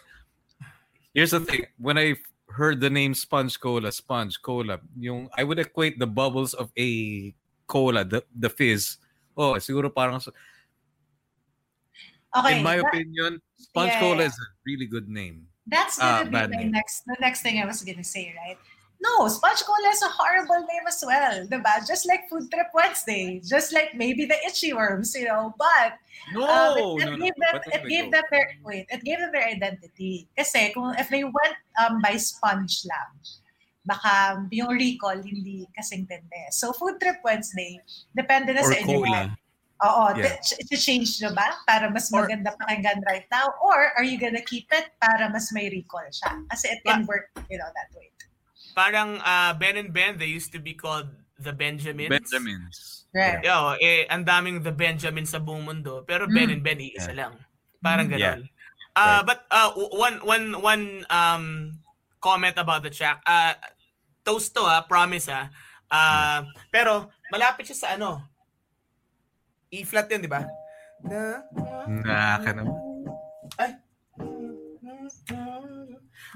here's the thing: when I heard the name Sponge Cola, Sponge Cola, yung I would equate the bubbles of a cola, the the fizz. Oh, siguro parang Okay. in my that- opinion, Sponge Yeah, Cola yeah. is a really good name. That's gonna ah, bad be my name. next the next thing I was gonna say, right? No, Sponge Cola is a horrible name as well, diba? Just like Food Trip Wednesday, just like maybe the Itchy Worms, you know. But No, um, it, it no, no. gave them But it gave go. them their wait, it gave them their identity. Kasi kung if they went um by Sponge lang, baka yung recall hindi kasing tende. So Food Trip Wednesday, depende na or sa inyo. cola. Oo, Yeah. yeah. change nyo ba para mas Or- maganda pakinggan right now? Or are you gonna keep it para mas may recall siya? Kasi it can work, you know, that way. Parang uh, Ben and Ben, they used to be called the Benjamins. Benjamins. Right. Yo, eh, ang daming the Benjamin sa buong mundo. Pero Ben Mm. and Ben, iisa Yeah. lang. Parang Mm. ganon. Yeah. Uh, But uh, one, one, one um, comment about the track. Uh, toast to ha, promise ha. Uh, Pero malapit siya sa ano. E-flat yun, di ba? Na, Naka naman. ay.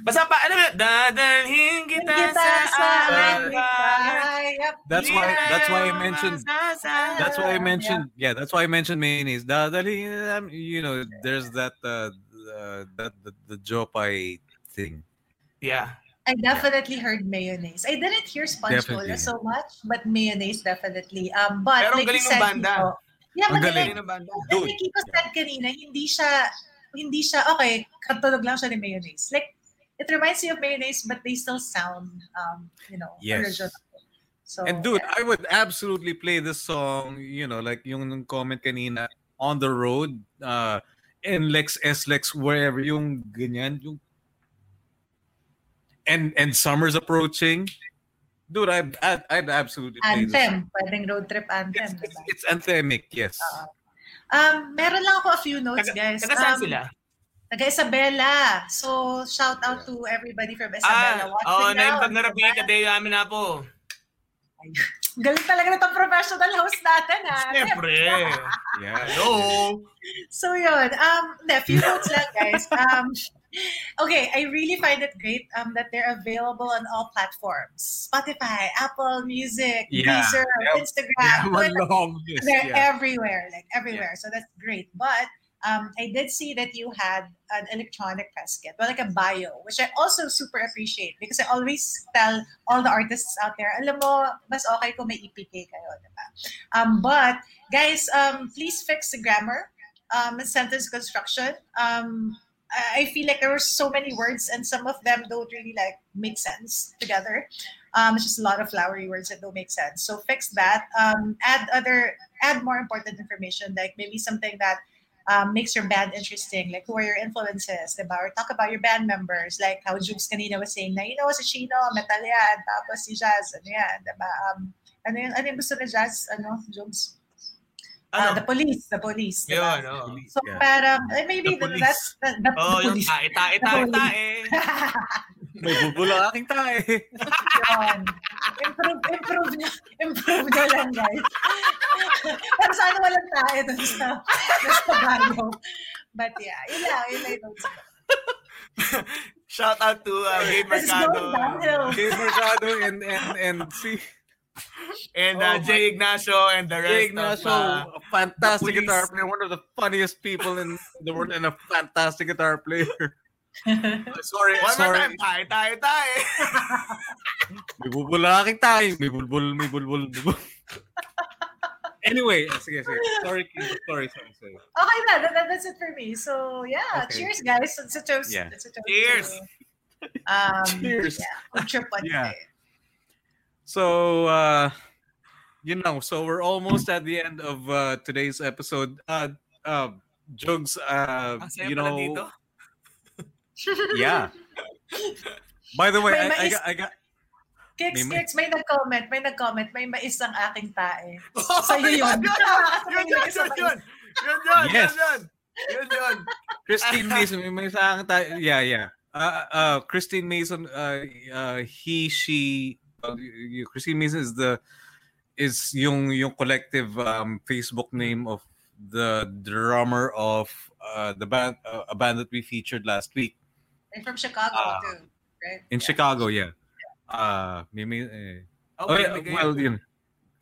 Basta pa, ano ba? Dadalhin kita Kita sa sa aking That's why that's why I mentioned That's that's why I mentioned yeah, that's why I mentioned mayonnaise. Dadali, um, you know, there's that uh, uh that the, the Jopay thing. Yeah. I definitely heard mayonnaise. I didn't hear sponge so much, but mayonnaise definitely. Um, but Pero ang like you galing ng said, banda. Kiko, yeah, Ang galing. ng banda. And Dude. like Kiko said kanina, hindi siya, hindi siya, okay, katulog lang siya ni mayonnaise. Like, it reminds me of mayonnaise, but they still sound, um, you know, Yes. original. So, And dude, yeah. I would absolutely play this song, you know, like yung nung comment kanina on the road, uh in Lex S Lex wherever yung ganyan yung and and summer's approaching. Dude, I I'd, I'd absolutely play this. anthem, pwedeng road trip anthem. It's, it's, it's anthemic, yes. Oo. Um, meron lang ako a few notes, Taga, guys. taga saan Um, sila? Taga Isabela. So, shout out to everybody from Isabela Ah, watching oh, now. naimbag na rabi ka day amin na po. Galing talaga na itong professional host natin, ha? Siyempre. Yeah. Hello. So, yun. Um, hindi, few notes lang, guys. Um, okay, I really find it great um, that they're available on all platforms. Spotify, Apple Music, Yeah. Deezer, Yep. Instagram. one long. They're Yeah. everywhere, like everywhere. So that's great. But um, I did see that you had an electronic press kit, but like a bio, which I also super appreciate because I always tell all the artists out there, alam mo, mas okay kung may EPK kayo? Um, but guys, um, please fix the grammar um, sentence construction. Um, I I feel like there were so many words and some of them don't really like make sense together. Um, it's just a lot of flowery words that don't make sense. So fix that. Um, add other, add more important information, like maybe something that um, makes your band interesting, like who are your influences, diba? Or talk about your band members, like how Jugs kanina was saying na, you know, si Chino, metal yan, tapos si Jazz, ano yan, diba? Um, ano yung, ano yung gusto na Jazz, ano, Jugs? Ah, the police, the police. Yun, Diba? oh. So Yeah. parang, eh, maybe The the, that's, the, the, Oh, the yung police. tae, tae, tae, tae. May bulbul ang aking tae. Yun. Improve, improve nyo, improve nyo lang, guys. Pero sana walang tayo dun sa, dun sa barrio. But yeah, yun lang, yun lang yung. Shout out to uh, Gabe Let's Mercado downhill. Dave Mercado and and and see and Oh uh, my- Jay Ignacio and the rest Jay Ignacio, of... Uh, a fantastic guitar police. player, one of the funniest people in the world, and a fantastic guitar player. Sorry, one more sorry. time, tae, tae, tae. May bulbul ang aking tae. May bulbul, may bulbul. may bul- anyway, sige, sige. Sorry, Kim. sorry, sorry, sorry. Okay na, that, that- that's it for me. So yeah, Okay. cheers guys. It's a toast. Yeah. It's a toast Cheers. to, um, Cheers. Yeah, food trip Wednesday. Yeah. So, uh, you know, so we're almost at the end of uh, today's episode. Uh, uh, Jugs, uh, Ang saya you know, dito. Yeah. By the way, May I, I, got, I got, Kicks, May- may- kicks, may nag-comment, may nag-comment, may mais ang aking tae. Oh, Sa'yo yun. Yun, yun, yun, yun, yun, yun. Yun, yun, Yes. yun, yun. Yun, yun. Christine Mason, may, may sa akin tayo. Yeah, yeah. Uh, uh, Christine Mason, uh, uh, he, she, uh, y- y- Christine Mason is the is yung yung collective um, Facebook name of the drummer of uh, the band, uh, a band that we featured last week And from Chicago Ah. too, right? in Yeah. Chicago. Yeah. Uh, may, may, eh. Oh, yeah, may ganyan. well, yun.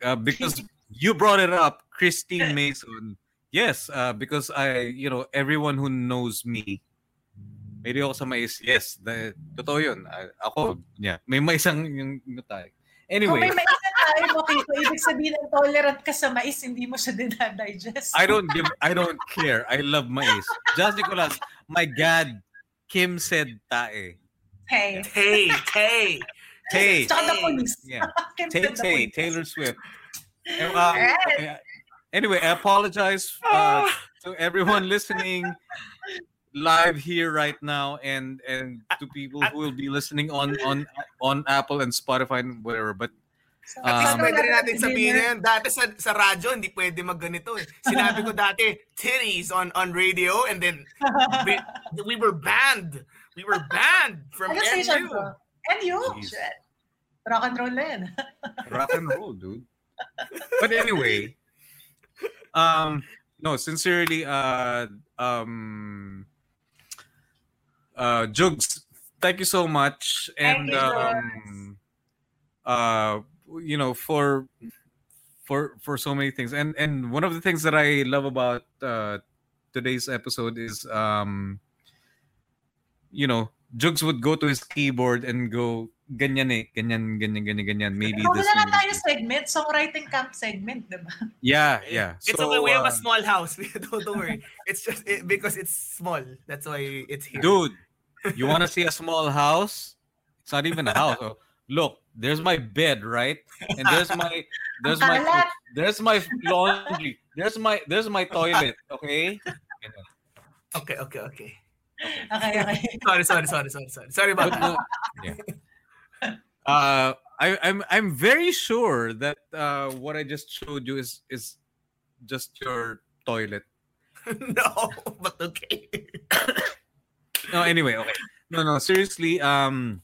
Uh, because you brought it up, Christine Mason. Yes, uh, because I, you know, everyone who knows me, may ako sa mais. Yes, the, totoo yun. I- ako, yeah. May mais ang yung, yung tayo. Kung Anyway, may mais na tayo, makita, ibig sabihin ng tolerant ka sa mais, hindi mo siya dinadigest. I don't give, I don't care. I love mais. Just Nicolas, my God, Kim said tae. Hey. Tay, Tay. Tay. Tsaka the Tay. police. Yeah. Tay Tay. Taylor Swift. Um. Anyway, I apologize uh, to everyone listening live here right now and and to people who will be listening on on on Apple and Spotify and whatever. But Um, At least pwede rin natin sabihin na yan. Dati sa, sa radyo, hindi pwede magganito eh. Sinabi ko dati, titties on on radio and then we, we were banned. We were banned from Ano station NU. ko? NU? Shit. Rock and roll na yan. rock and roll, dude. But anyway, um, no, sincerely, uh, um, uh, Jugs, thank you so much, and Thank you, um, uh, you know, for for for so many things, and and one of the things that I love about uh, today's episode is, um, you know, Jugs would go to his keyboard and go. Ganyan eh, ganyan, ganyan, ganyan, ganyan. Maybe Ikaw this. na tayo this." segment, songwriting camp segment, di ba? Yeah, yeah. It's So, okay. We have uh, a small house. don't, don't worry. It's just it, because it's small. That's why it's here. dude. You want to see a small house? It's not even a house. Oh, look, there's my bed, right? And there's my there's my there's my laundry. There's my there's my toilet. Okay. Okay, okay, okay. Okay, okay. Sorry, sorry, sorry, sorry, sorry. Sorry about But that. no, yeah. Uh, I, I'm I'm very sure that uh, what I just showed you is is just your toilet. no, but okay. No, anyway, okay. No, no, seriously, um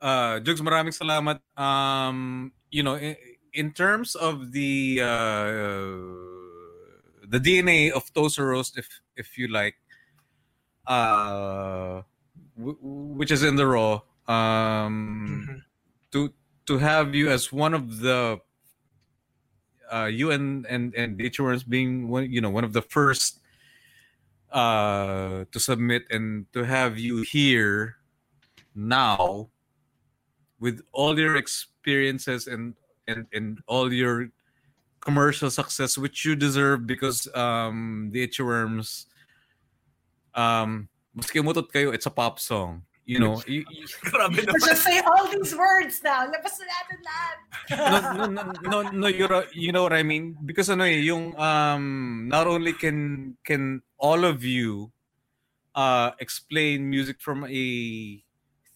uh Jugs, maraming salamat. Um, you know, in, in terms of the uh the DNA of Toast or Roast, if if you like, uh w- which is in the raw, um Mhm. to to have you as one of the uh you and and and Itchyworms being one you know one of the first uh to submit and to have you here now with all your experiences and and and all your commercial success which you deserve because um the Itchyworms um maski umutot kayo it's a pop song you know you, you, just say all these words now. Labas na natin lahat. no, no, no, no, you're, you know what I mean? Because ano eh, yung, um, not only can, can all of you, uh, explain music from a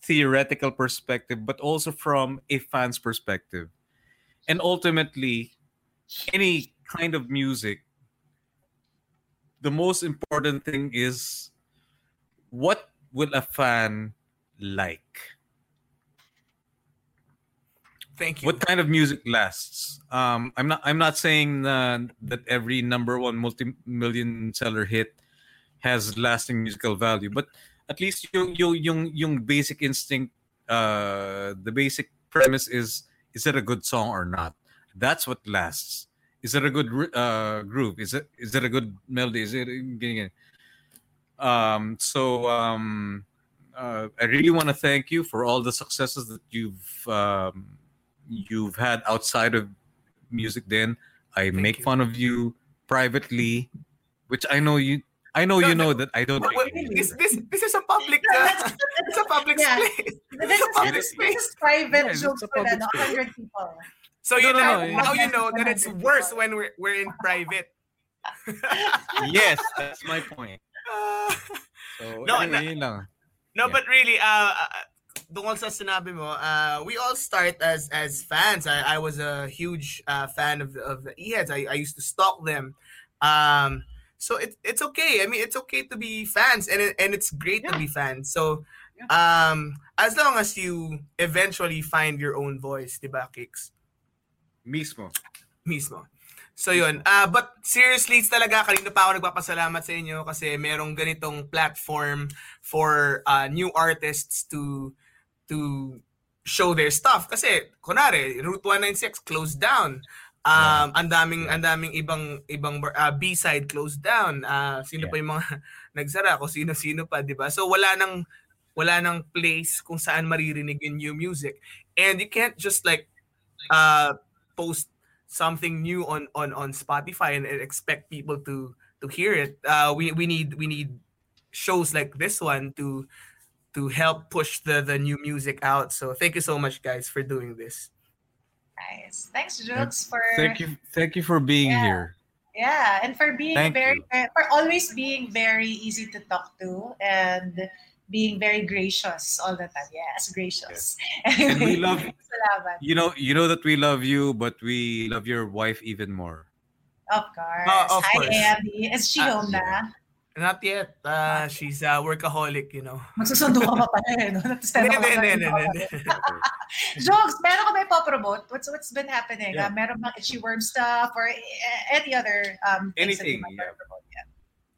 theoretical perspective, but also from a fan's perspective. And ultimately, any kind of music, the most important thing is what will a fan like? Thank you. what kind of music lasts um i'm not i'm not saying uh, that every number one multi-million seller hit has lasting musical value but at least yung yung yung, yung basic instinct uh the basic premise is is it a good song or not that's what lasts is it a good uh groove is it is it a good melody is it um so um uh, I really want to thank you for all the successes that you've um, you've had outside of music. Then I Thank make you. fun of you privately, which I know you. I know No, you no. know that I don't. Well, well, this this this is a public Yeah, uh, it's a public Yeah. space. This is, Public this, space. this is private Yeah, it's jokes for public 100 people. So you No, no, know no, now you know that it's worse when we're we're in private. yes, that's my point. So No, anyway, yun. No, Yeah. but really, uh, uh, tungkol sa sinabi mo, uh, we all start as as fans. I, I was a huge uh, fan of of the E-Heads. I, I used to stalk them. Um, So it, it's okay. I mean, it's okay to be fans, and it, and it's great to Yeah. be fans. So, Yeah. um, as long as you eventually find your own voice, diba, Kicks? Mismo. mismo. So yun. Ah, but seriously, it's talaga kanina pa ako nagpapasalamat sa inyo kasi merong ganitong platform for uh, new artists to to show their stuff kasi kunare Route 196 closed down. Um ang daming ang daming ibang ibang uh, B-side closed down. Ah, sino Yeah. pa yung mga nagsara ko sino-sino pa, 'di ba? So wala nang wala nang place kung saan maririnig yung new music. And you can't just like uh post something new on on on Spotify and, and expect people to to hear it. Uh, we we need we need shows like this one to to help push the the new music out. So thank you so much, guys, for doing this. Nice. Thanks, Jugs, for Thank you. Thank you for being Yeah. here. Yeah, and for being Thank very, you. uh, for always being very easy to talk to and being very gracious all the time. Yes, gracious. And we love you know you know that we love you, but we love your wife even more. Of course. Oh, of Hi, course. Andy. Is she Ah, home na? Not yet. Uh, she's a workaholic, you know. Magsusundo ka pa pala eh, no? Hindi, hindi, hindi, hindi. Jugs, meron ka ba ipopromote? What's, what's been happening? Yeah. Uh, meron bang itchy worm stuff or uh, any other um, things that you Anything, might yeah. wanna promote? Yeah.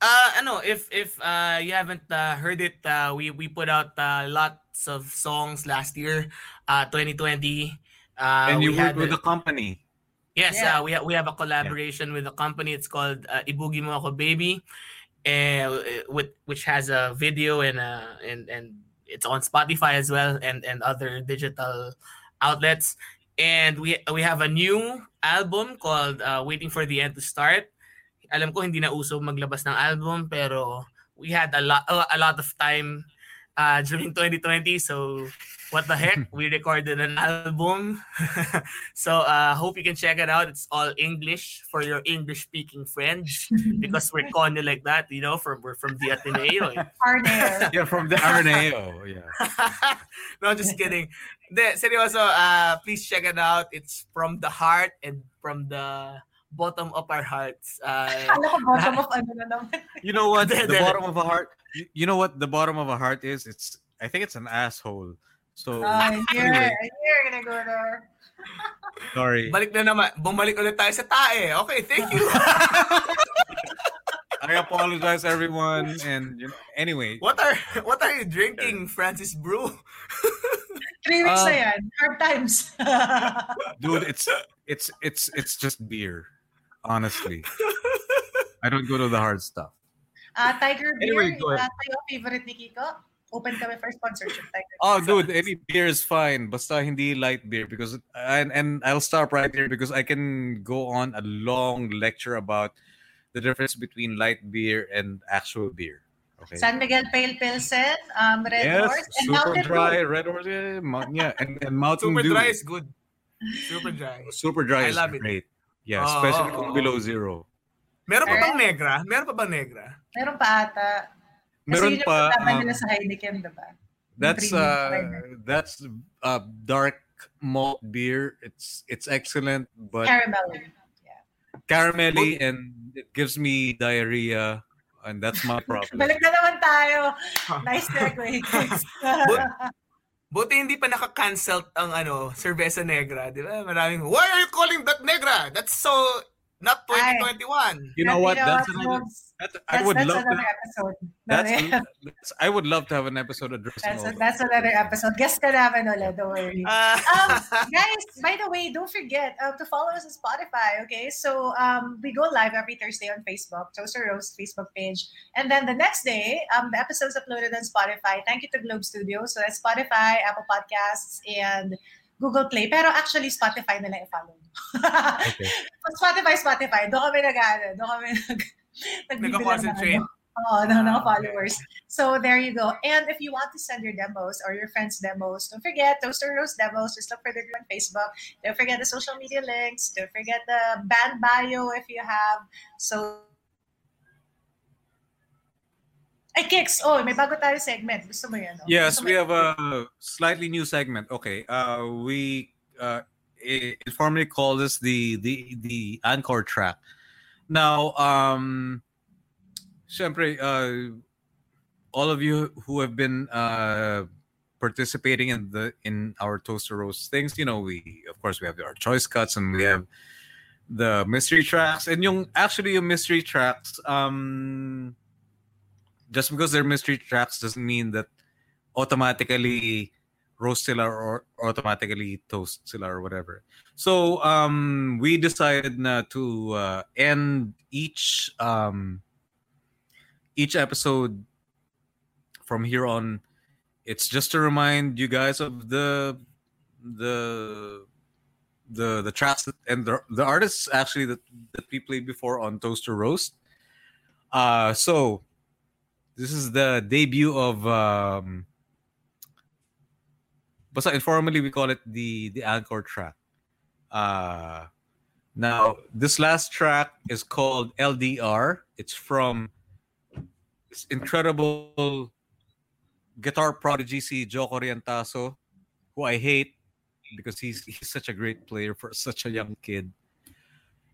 Uh, ano, if if uh, you haven't uh, heard it, uh, we we put out uh, lots of songs last year, uh, 2020. Uh, and you we work had with a- the company. Yes, Yeah. uh, we ha- we have a collaboration with a company. It's called uh, Ibugi Mo Ako Baby, and with which has a video and uh and and it's on Spotify as well and and other digital outlets. And we we have a new album called uh, Waiting for the End to Start. Alam ko hindi na uso maglabas ng album pero we had a lot a lot of time uh, during 2020 so what the heck we recorded an album so uh hope you can check it out it's all english for your english speaking friends because we're corny like that you know from we're from the ateneo eh. Arnel. Yeah, from the Ateneo. Yeah. no just kidding De, seryoso uh please check it out it's from the heart and from the bottom of our hearts uh Alam ko bottom of ano na naman. You know what? The bottom of a heart. You, you know what the bottom of a heart is? It's I think it's an asshole. So Uh, here, anyway, here, gonna go there. sorry. balik na naman bumalik ulit tayo sa tae okay thank you I apologize, everyone. And you know, anyway, what are what are you drinking francis brew Three weeks Uh, na yan. Hard times. dude, it's it's it's it's just beer. Honestly, I don't go to the hard stuff. uh, Tiger Beer, Anyway, go uh, ahead. tayo favorite ni Kiko. Open kami for sponsorship. Tiger Oh, Beer. dude, any beer is fine. Basta hindi light beer because and and I'll stop right here because I can go on a long lecture about the difference between light beer and actual beer. Okay. San Miguel Pale Pilsen, um, Red yes, Horse, and super Mountain dry, Dew. red horse, yeah, yeah, and, and Mountain super Dew. dry is good super dry Super dry I is love it. Great. Yeah, Oh, especially oh, kung oh. below zero. Meron pa Alright. bang negra? Meron pa bang negra? Meron pa ata. Kasi Meron yun yung pa, paglaban um, nila sa Heineken, diba? That's premium uh flavor. that's uh dark malt beer. It's it's excellent, but Caramel. Yeah. caramelly and it gives me diarrhea and that's my problem. Balik na naman tayo. Nice segue. Buti hindi pa naka-cancel ang ano, Cerveza Negra, di ba? Maraming, why are you calling that Negra? That's so not 2021. you know what? That's That's, another, that's, I would that's love to episode. that's, that's I would love to have an episode addressing that's, all that. that's another episode. Guest ka namin ulit, don't worry. Ah, um, guys, by the way, don't forget uh, to follow us on Spotify. Okay, so um, we go live every Thursday on Facebook, Toast or Roast Facebook page, and then the next day, um, the episodes uploaded on Spotify. Thank you to Globe Studio. So that's Spotify, Apple Podcasts, and Google Play. Pero actually, Spotify na lang i-follow. Okay. Pag Spotify, Spotify. Doon kami nag ano, doon kami nag nagbibilang ng Nagko-concentrate. ano. Oo, ng, ng Ah, followers. So there you go. And if you want to send your demos or your friends' demos, don't forget Toast or Roast demos. Just look for the group on Facebook. Don't forget the social media links. Don't forget the band bio if you have. So Ay, Kicks! Oh, may bago tayo segment. Gusto mo yan? No? Yes, Gusto mo we yan? have a slightly new segment. Okay. Uh we uh it, it formerly called this the the the encore track. Now, um syempre, uh, all of you who have been uh, participating in the in our toast or roast things, you know, we of course we have our choice cuts and we have the mystery tracks. And yung actually yung mystery tracks, um, just because they're mystery tracks doesn't mean that automatically roast or automatically toast or whatever. So um, we decided na to uh, end each um, each episode from here on. It's just to remind you guys of the the the the tracks that, and the the artists actually that that we played before on Toast or Roast. Uh, so this is the debut of um, basta informally we call it the the anchor track. Uh, now this last track is called LDR. It's from this incredible guitar prodigy si Joe Orientaso, who I hate because he's he's such a great player for such a young kid.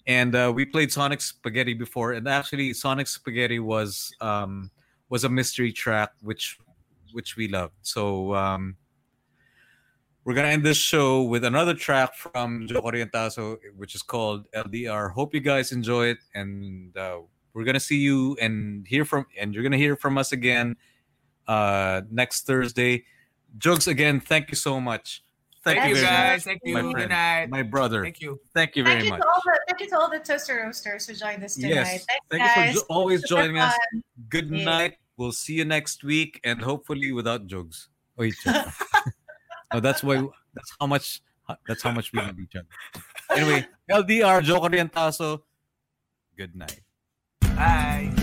And uh, we played Sonic Spaghetti before, and actually Sonic Spaghetti was um, was a mystery track which which we loved. So um, we're gonna end this show with another track from Joe Orientaso, which is called LDR. Hope you guys enjoy it, and uh, we're gonna see you and hear from, and you're gonna hear from us again uh, next Thursday. Jugs, again, thank you so much. Thank, Thank you you guys. much, Thank my you. friend, Good night. my brother. Thank you. Thank you Thank very you, much. to all the, thank you to all the toaster roasters who joined us tonight. Yes, Thanks, thank guys. you for always Super joining us. fun. Good Yeah. night. We'll see you next week, and hopefully without Jugs. Oh, no, that's why. That's how much. That's how much we love each other. Anyway, LDR, Joe Orientaso. Good night. Bye.